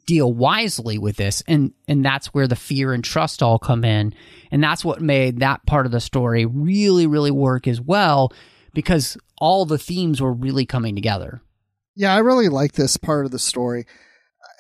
deal wisely with this and and that's where the fear and trust all come in and that's what made that part of the story really really work as well because all the themes were really coming together Yeah, I really like this part of the story.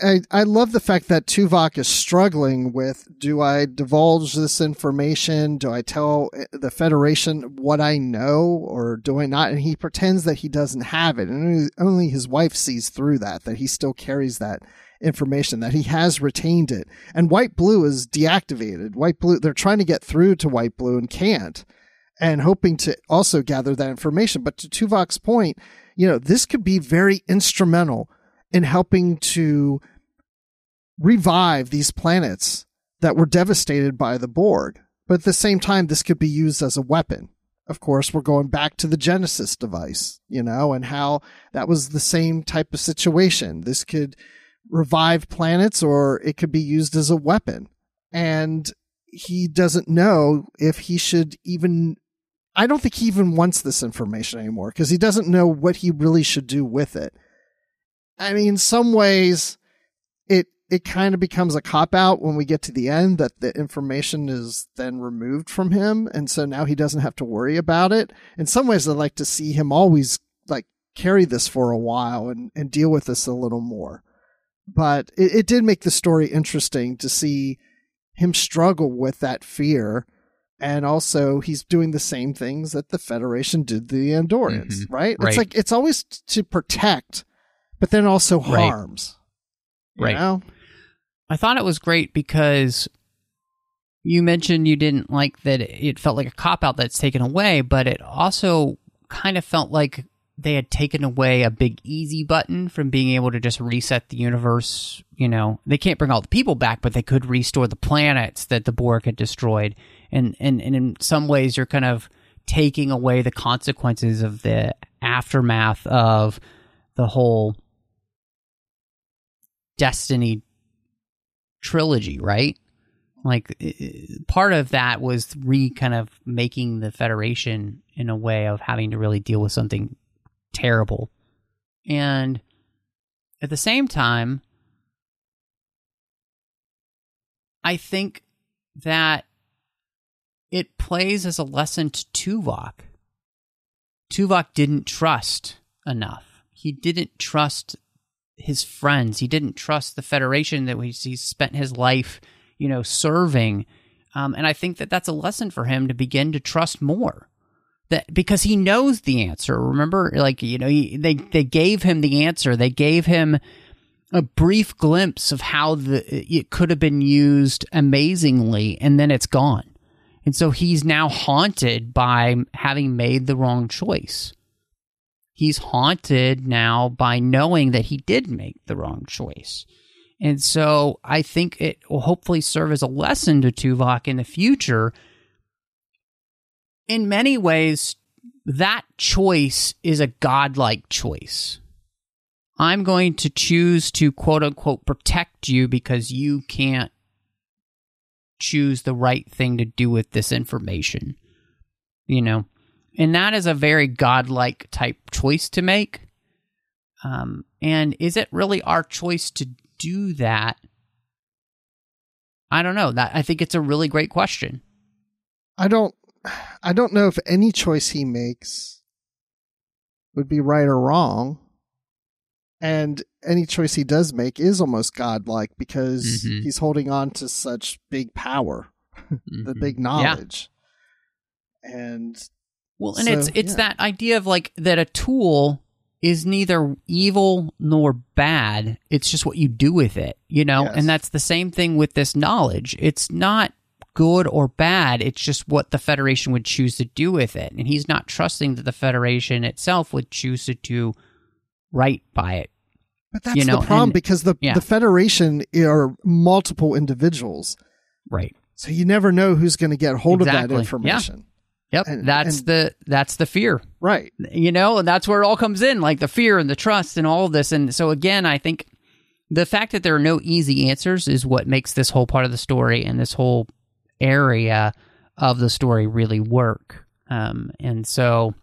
I, I love the fact that Tuvok is struggling with do I divulge this information? Do I tell eh, the Federation what I know or do I not? And he pretends that he doesn't have it. And only his wife sees through that, that he still carries that information, that he has retained it. And White Blue is deactivated. White Blue, they're trying to get through to White Blue and can't and hoping to also gather that information. But to Tuvok's point, you know, this could be very instrumental in helping to revive these planets that were devastated by the Borg. But at the same time, this could be used as a weapon. Of course, we're going back to the Genesis device, you know, and how that was the same type of situation. This could revive planets or it could be used as a weapon. And he doesn't know if he should even I don't think he even wants this information anymore because he doesn't know what he really should do with it. I mean, in some ways, it it kind of becomes a cop out when we get to the end that the information is then removed from him, and so now he doesn't have to worry about it. In some ways, I'd like to see him always like carry this for a while and and deal with this a little more. But it, it did make the story interesting to see him struggle with that fear and also he's doing the same things that the Federation did the Andorians, Mhm. right? Right. It's like it's always t- to protect, but then also Right. harms. You Right. know? I thought it was great because you mentioned you didn't like that it felt like a cop out that's taken away, but it also kind of felt like they had taken away a big easy button from being able to just reset the universe. You know, they can't bring all the people back, but they could restore the planets that the Borg had destroyed. And, and, and in some ways, you're kind of taking away the consequences of the aftermath of the whole Destiny trilogy, right? Like part of that was re kind of making the Federation in a way of having to really deal with something terrible. And at the same time, I think that it plays as a lesson to Tuvok. Tuvok didn't trust enough. He didn't trust his friends. He didn't trust the Federation that he's, spent his life, you know, serving. Um, and I think that that's a lesson for him to begin to trust more. That because he knows the answer. Remember, like you know, he, they they gave him the answer. They gave him a brief glimpse of how the it could have been used amazingly, and then it's gone. And so he's now haunted by having made the wrong choice. He's haunted now by knowing that he did make the wrong choice. And so I think it will hopefully serve as a lesson to Tuvok in the future. In many ways, that choice is a godlike choice. I'm going to choose to quote unquote protect you because you can't choose the right thing to do with this information. You know, and that is a very godlike type choice to make. Um, and is it really our choice to do that? I don't know. That I think it's a really great question. I don't I don't know if any choice he makes would be right or wrong. And any choice he does make is almost godlike because Mhm. he's holding on to such big power, <laughs> the Mhm. big Yeah. knowledge. And Well, and So, it's it's yeah. that idea of like that a tool is neither evil nor bad. It's just what you do with it, you know? Yes. And that's the same thing with this knowledge. It's not good or bad. It's just what the Federation would choose to do with it. And he's not trusting that the Federation itself would choose to do right by it. But that's You know, the problem and- because the yeah. the Federation are multiple individuals, Right. so you never know who's going to get hold of that information. Yep. And- that's and- the that's the fear. Right. you know, and that's where it all comes in, like the fear and the trust and all of this. And so again, I think the fact that there are no easy answers is what makes this whole part of the story and this whole area of the story really work. Um, and so,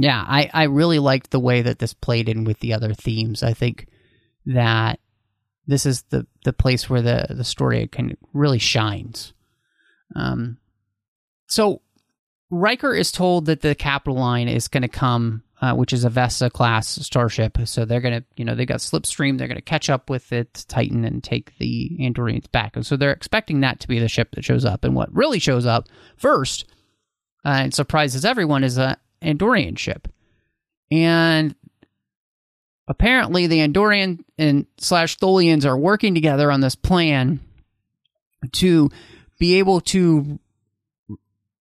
yeah, I, I really liked the way that this played in with the other themes. I think that this is the, the place where the, the story can really shines. Um, so Riker is told that the Capitoline is going to come, uh, which is a Vesta class starship. So they're going to, you know, they got Slipstream. They're going to catch up with it, Titan, and take the Andorians back. And so they're expecting that to be the ship that shows up. And what really shows up first uh, and surprises everyone is a Andorian ship. And apparently, the Andorian and slash Tholians are working together on this plan to be able to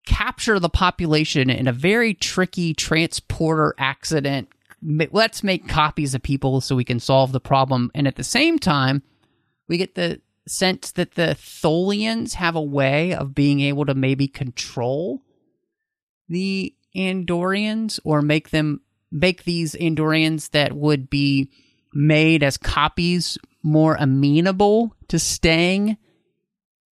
capture the population in a very tricky transporter accident. Let's make copies of people so we can solve the problem. And at the same time, we get the sense that the Tholians have a way of being able to maybe control the Andorians or make them make these Andorians that would be made as copies more amenable to staying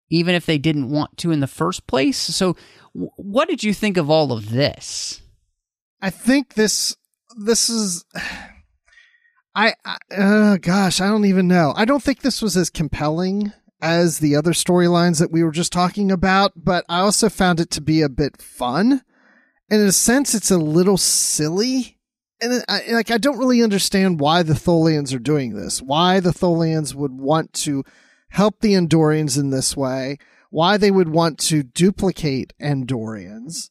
even if they didn't want to in the first place. So, what did you think of all of this? I think this this is <sighs> I, I uh, gosh, I don't even know. I don't think this was as compelling as the other storylines that we were just talking about, but I also found it to be a bit fun. In a sense it's a little silly. And I, like I don't really understand why the Tholians are doing this. Why the Tholians would want to help the Andorians in this way. Why they would want to duplicate Andorians.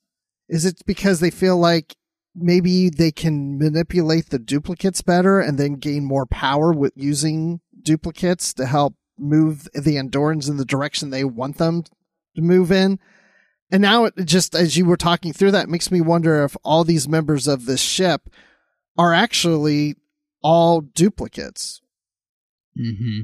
Is it because they feel like maybe they can manipulate the duplicates better and then gain more power with using duplicates to help move the Andorans in the direction they want them to move in? And now it just as you were talking through that makes me wonder if all these members of this ship are actually all duplicates. Mm-hmm.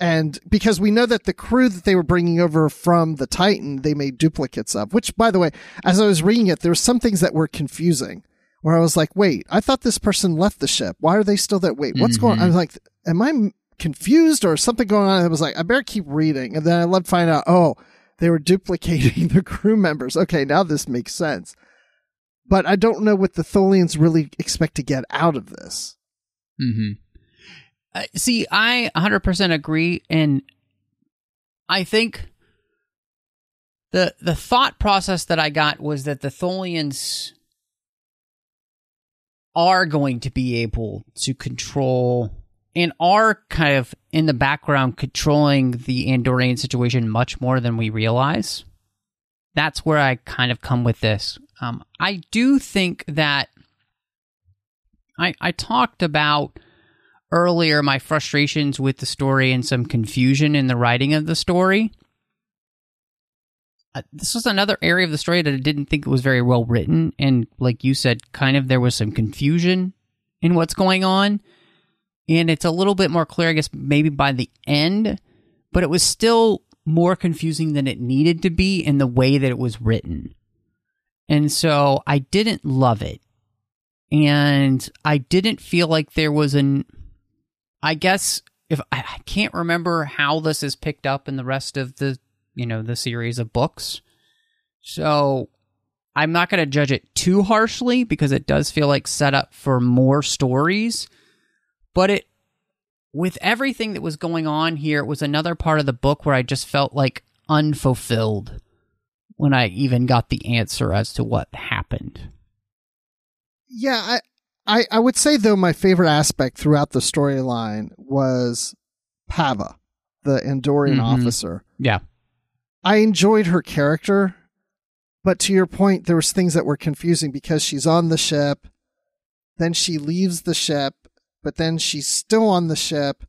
And because we know that the crew that they were bringing over from the Titan, they made duplicates of, which by the way, as I was reading it, there were some things that were confusing where I was like, wait, I thought this person left the ship. Why are they still there? Wait, what's going on? I was like, am I confused or something going on? I was like, I better keep reading. And then I love to find out, oh, they were duplicating <laughs> the crew members. Okay, now this makes sense. But I don't know what the Tholians really expect to get out of this. Mm-hmm. Uh, see, I 100% agree, and I think the the thought process that I got was that the Tholians are going to be able to control and are kind of in the background controlling the Andorian situation much more than we realize. That's where I kind of come with this. Um, I do think that I I talked about earlier my frustrations with the story and some confusion in the writing of the story. Uh, this was another area of the story that I didn't think was very well written, and like you said, kind of there was some confusion in what's going on, and it's a little bit more clear, I guess, maybe by the end, but it was still more confusing than it needed to be in the way that it was written, and so I didn't love it, and I didn't feel like there was an I guess if I, can't remember how this is picked up in the rest of the you know the series of books, so I'm not going to judge it too harshly because it does feel like set up for more stories, but it with everything that was going on here, it was another part of the book where I just felt like unfulfilled when I even got the answer as to what happened. Yeah, I, I, I would say though my favorite aspect throughout the storyline was Pava, the Andorian Mhm. officer. Yeah. I enjoyed her character, but to your point, there was things that were confusing because she's on the ship, then she leaves the ship, but then she's still on the ship,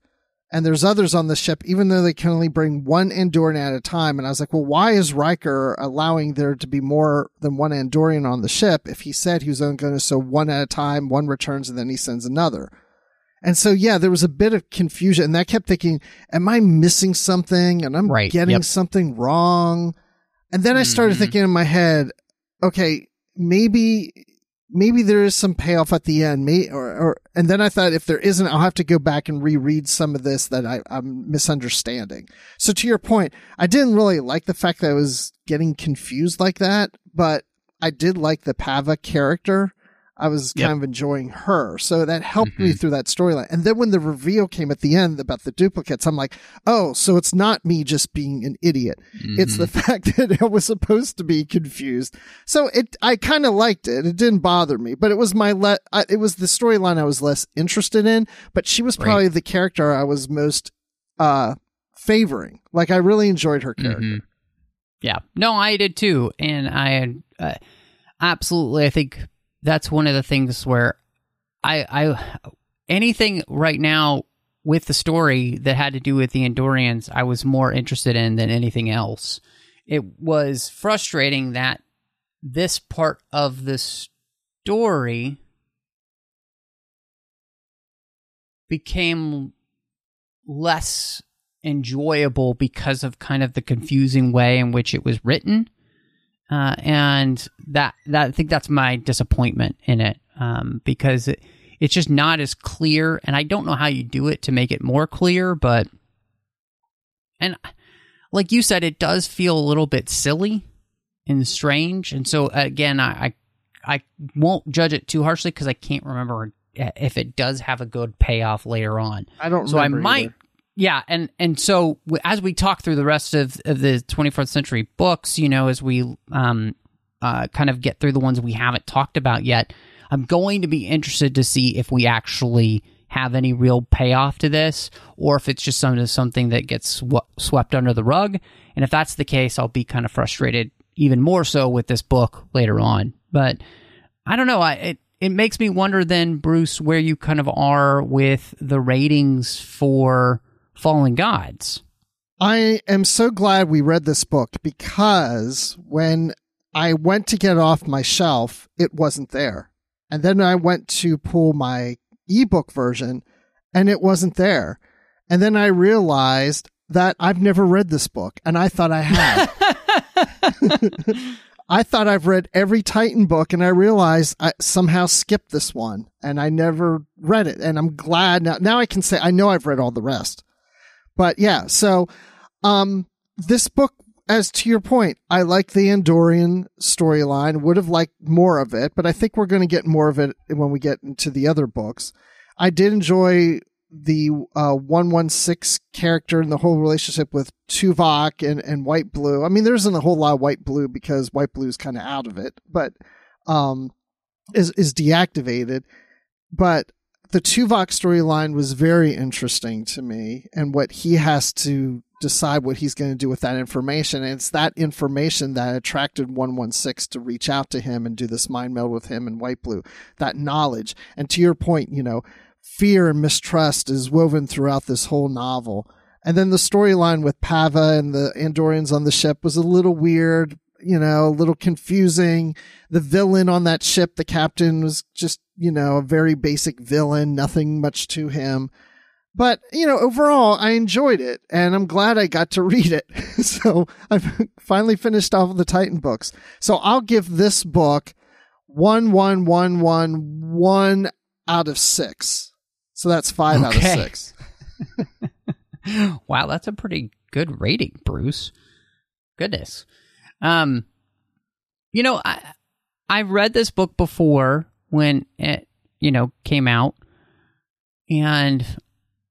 and there's others on the ship, even though they can only bring one Andorian at a time. And I was like, well, why is Riker allowing there to be more than one Andorian on the ship if he said he was only going to so one at a time, one returns, and then he sends another? And so, yeah, there was a bit of confusion, and I kept thinking, am I missing something? And I'm Right, getting yep. something wrong. And then I started Mhm. thinking in my head, okay, maybe maybe there is some payoff at the end. May or, or and then I thought if there isn't, I'll have to go back and reread some of this that I, I'm misunderstanding. So to your point, I didn't really like the fact that I was getting confused like that, but I did like the Pava character. I was kind Yep. of enjoying her. So that helped me Mhm. through that storyline. And then when the reveal came at the end about the duplicates, I'm like, oh, so it's not me just being an idiot. It's the fact <laughs> that I was supposed to be confused. So it, I kind of liked it. It didn't bother me, but it was my le- I, it was the storyline I was less interested in. But she was Right. probably the character I was most uh favoring. Like I really enjoyed her character. Mhm. Yeah. No, I did too, and I uh, absolutely. I think that's one of the things where I, I, anything right now with the story that had to do with the Andorians, I was more interested in than anything else. It was frustrating that this part of the story became less enjoyable because of kind of the confusing way in which it was written. Uh, and that that I think that's my disappointment in it um, because it, it's just not as clear, and I don't know how you do it to make it more clear. But and like you said, it does feel a little bit silly and strange, and so again, I I, I won't judge it too harshly because I can't remember if it does have a good payoff later on I don't. so I might, either. Yeah, and and so as we talk through the rest of of the 24th century books, you know, as we um uh kind of get through the ones we haven't talked about yet, I'm going to be interested to see if we actually have any real payoff to this, or if it's just some something that gets sw- swept under the rug. And if that's the case, I'll be kind of frustrated even more so with this book later on. But I don't know. I it it makes me wonder then, Bruce, where you kind of are with the ratings for Fallen Gods. I am so glad we read this book because when I went to get it off my shelf, it wasn't there. And then I went to pull my ebook version and it wasn't there. And then I realized that I've never read this book and I thought I had. <laughs> <laughs> I thought I've read every Titan book and I realized I somehow skipped this one and I never read it. And I'm glad now, now I can say I know I've read all the rest. But yeah, so um this book as to your point, I like the Andorian storyline, would have liked more of it, but I think we're going to get more of it when we get into the other books. I did enjoy the uh, 116 character and the whole relationship with Tuvok and, and White Blue. I mean, there isn't a whole lot of White Blue because White Blue is kind of out of it, but um, is is deactivated. But the Tuvok storyline was very interesting to me, and what he has to decide what he's going to do with that information. And it's that information that attracted 116 to reach out to him and do this mind meld with him and White Blue. That knowledge. And to your point, you know, fear and mistrust is woven throughout this whole novel. And then the storyline with Pava and the Andorians on the ship was a little weird, you know, a little confusing. The villain on that ship, the captain was just, you know, a very basic villain, nothing much to him. But, you know, overall, I enjoyed it and I'm glad I got to read it. <laughs> so I've <laughs> finally finished off the Titan books. So I'll give this book one, one, one, one, one out of six. So that's five out of six. <laughs> wow, that's a pretty good rating, Bruce. Goodness. Um, you know, I I read this book before when it you know came out, and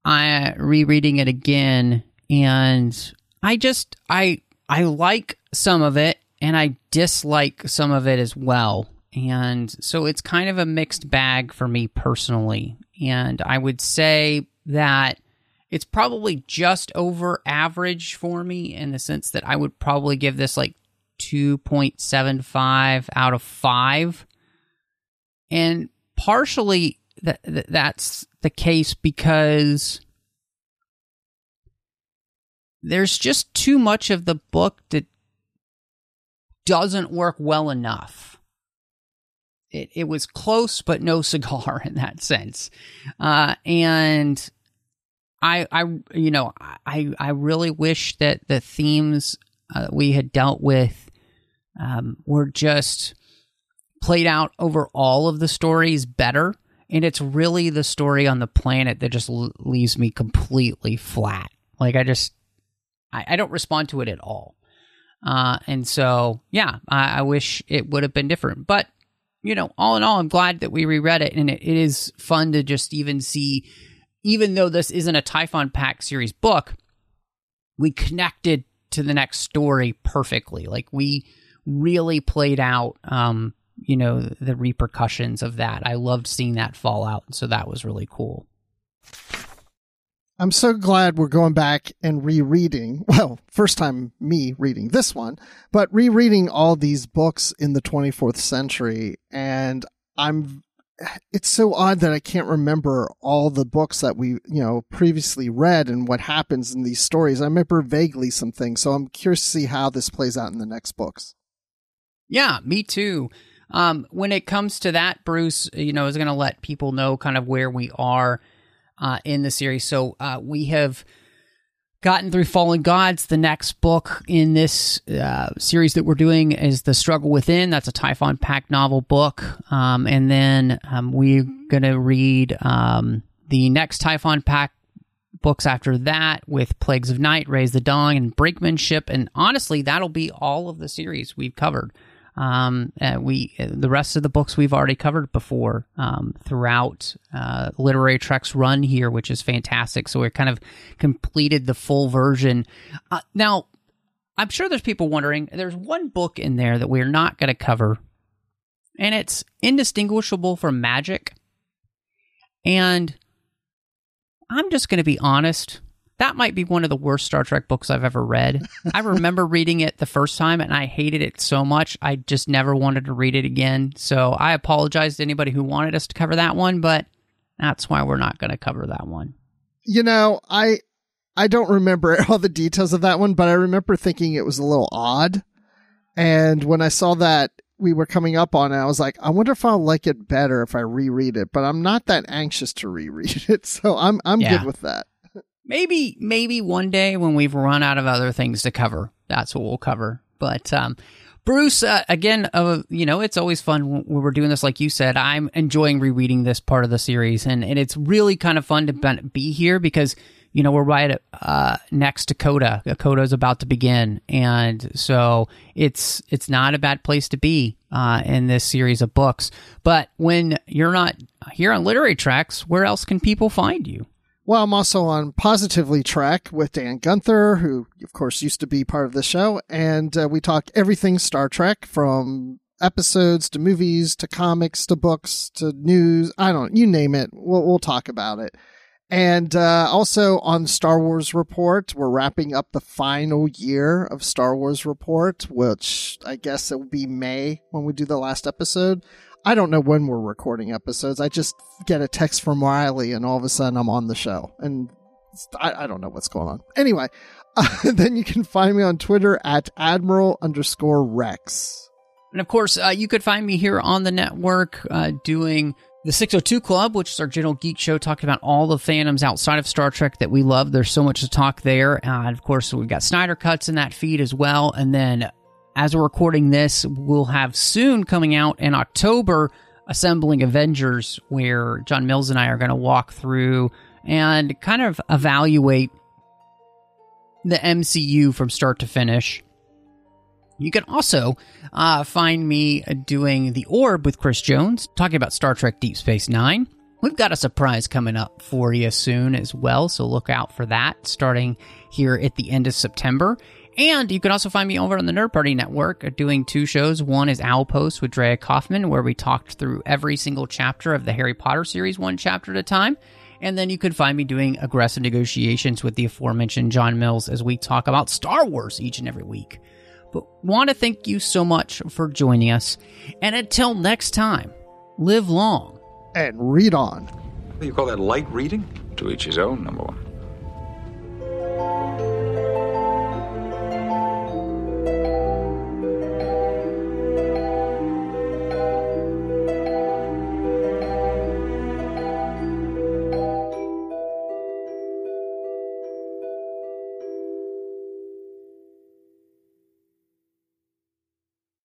I rereading it again, and I just I I like some of it, and I dislike some of it as well. And so it's kind of a mixed bag for me personally. And I would say that it's probably just over average for me in the sense that I would probably give this like 2.75 out of 5. And partially that, that that's the case because there's just too much of the book that doesn't work well enough. It, it was close, but no <laughs> cigar in that sense. Uh, and I, I, you know, I, I really wish that the themes uh, we had dealt with um, were just played out over all of the stories better. And it's really the story on the planet that just l- leaves me completely flat. Like I just, I, I don't respond to it at all. Uh, and so, yeah, I, I wish it would have been different. But, you know, all in all, I'm glad that we reread it. And it, it is fun to just even see, even though this isn't a Typhon Pact series book, we connected to the next story perfectly. Like we really played out, um, you know, the repercussions of that. I loved seeing that fall out. So that was really cool. I'm so glad we're going back and rereading. <laughs> Well, first time me reading this one, but rereading all these books in the 24th century. And I'm, it's so odd that I can't remember all the books that we, you know, previously read and what happens in these stories. I remember vaguely some things. So I'm curious to see how this plays out in the next books. Yeah, me too. Um, when it comes to that, Bruce, you know, is going to let people know kind of where we are uh, in the series. So uh, we have gotten through Fallen Gods. The next book in this uh, series that we're doing is The Struggle Within. That's a Typhon Pact novel book. Um, and then um, we're going to read um, the next Typhon Pact books after that with Plagues of Night, Raise the Dawn, and Brinkmanship. And honestly, that'll be all of the series we've covered. Um, we the rest of the books we've already covered before um, throughout uh, Literary Treks' run here, which is fantastic. So we kind of completed the full version. Uh, now, I'm sure there's people wondering. There's one book in there that we're not going to cover, and it's indistinguishable from magic. And I'm just going to be honest that might be one of the worst Star Trek books I've ever read. I <laughs> remember reading it the first time and I hated it so much. I just never wanted to read it again. So I apologize to anybody who wanted us to cover that one, but that's why we're not going to cover that one. You know, I I don't remember <laughs> all the details of that one, but I remember thinking it was a little odd. And when I saw that we were coming up on it, I was like, I wonder if I'll like it better if I reread it. But I'm not that anxious to reread <laughs> it, so I'm I'm Yeah. good with that. Maybe maybe one day when we've run out of other things to cover, that's what we'll cover. But um, Bruce, uh, again, uh, you know, it's always fun when we're doing this. Like you said, I'm enjoying rereading this part of the series, and, and it's really kind of fun to be- here because you know we're right uh, next to Coda. Coda is about to begin, and so it's it's not a bad place to be uh, in this series of books. But when you're not here on Literary Treks, where else can people find you? Well, I'm also on Positively Trek with Dan Gunther, who, of course, used to be part of the show. And uh, we talk everything Star Trek from episodes to movies to comics to books to news. I don't, you name it. We'll, we'll talk about it. And uh, also on Star Wars Report, we're wrapping up the final year of Star Wars Report, which I guess it will be May when we do the last episode. I don't know when we're recording episodes. I just get a text from Riley, and all of a sudden I'm on the show, and I, I don't know what's going on. Anyway, uh, <laughs> then you can find me on Twitter at Admiral underscore Rex. And of course, uh, you could find me here on the network uh, doing the 602 Club, which is our general geek show, talking about all the fandoms outside of Star Trek that we love. There's so much to talk there. Uh, and of course, we've got Snyder Cuts in that feed as well. And then as we're recording this, we'll have soon coming out in October Assembling Avengers, where John Mills and I are going to walk through and kind of evaluate the MCU from start to finish. You can also uh, find me doing The Orb with Chris Jones, talking about Star Trek Deep Space Nine. We've got a surprise coming up for you soon as well, so look out for that starting here at the end of September. And you can also find me over on the Nerd Party Network uh, doing two shows. One is Owl Post with Drea Kaufman, where we talked through every single chapter of the Harry Potter series, one chapter at a time. And then you could find me doing aggressive negotiations with the aforementioned John Mills as we talk about Star Wars each and every week. But want to thank you so much for joining us. And until next time, live long. And read on. What you call that light reading? To each his own, number one.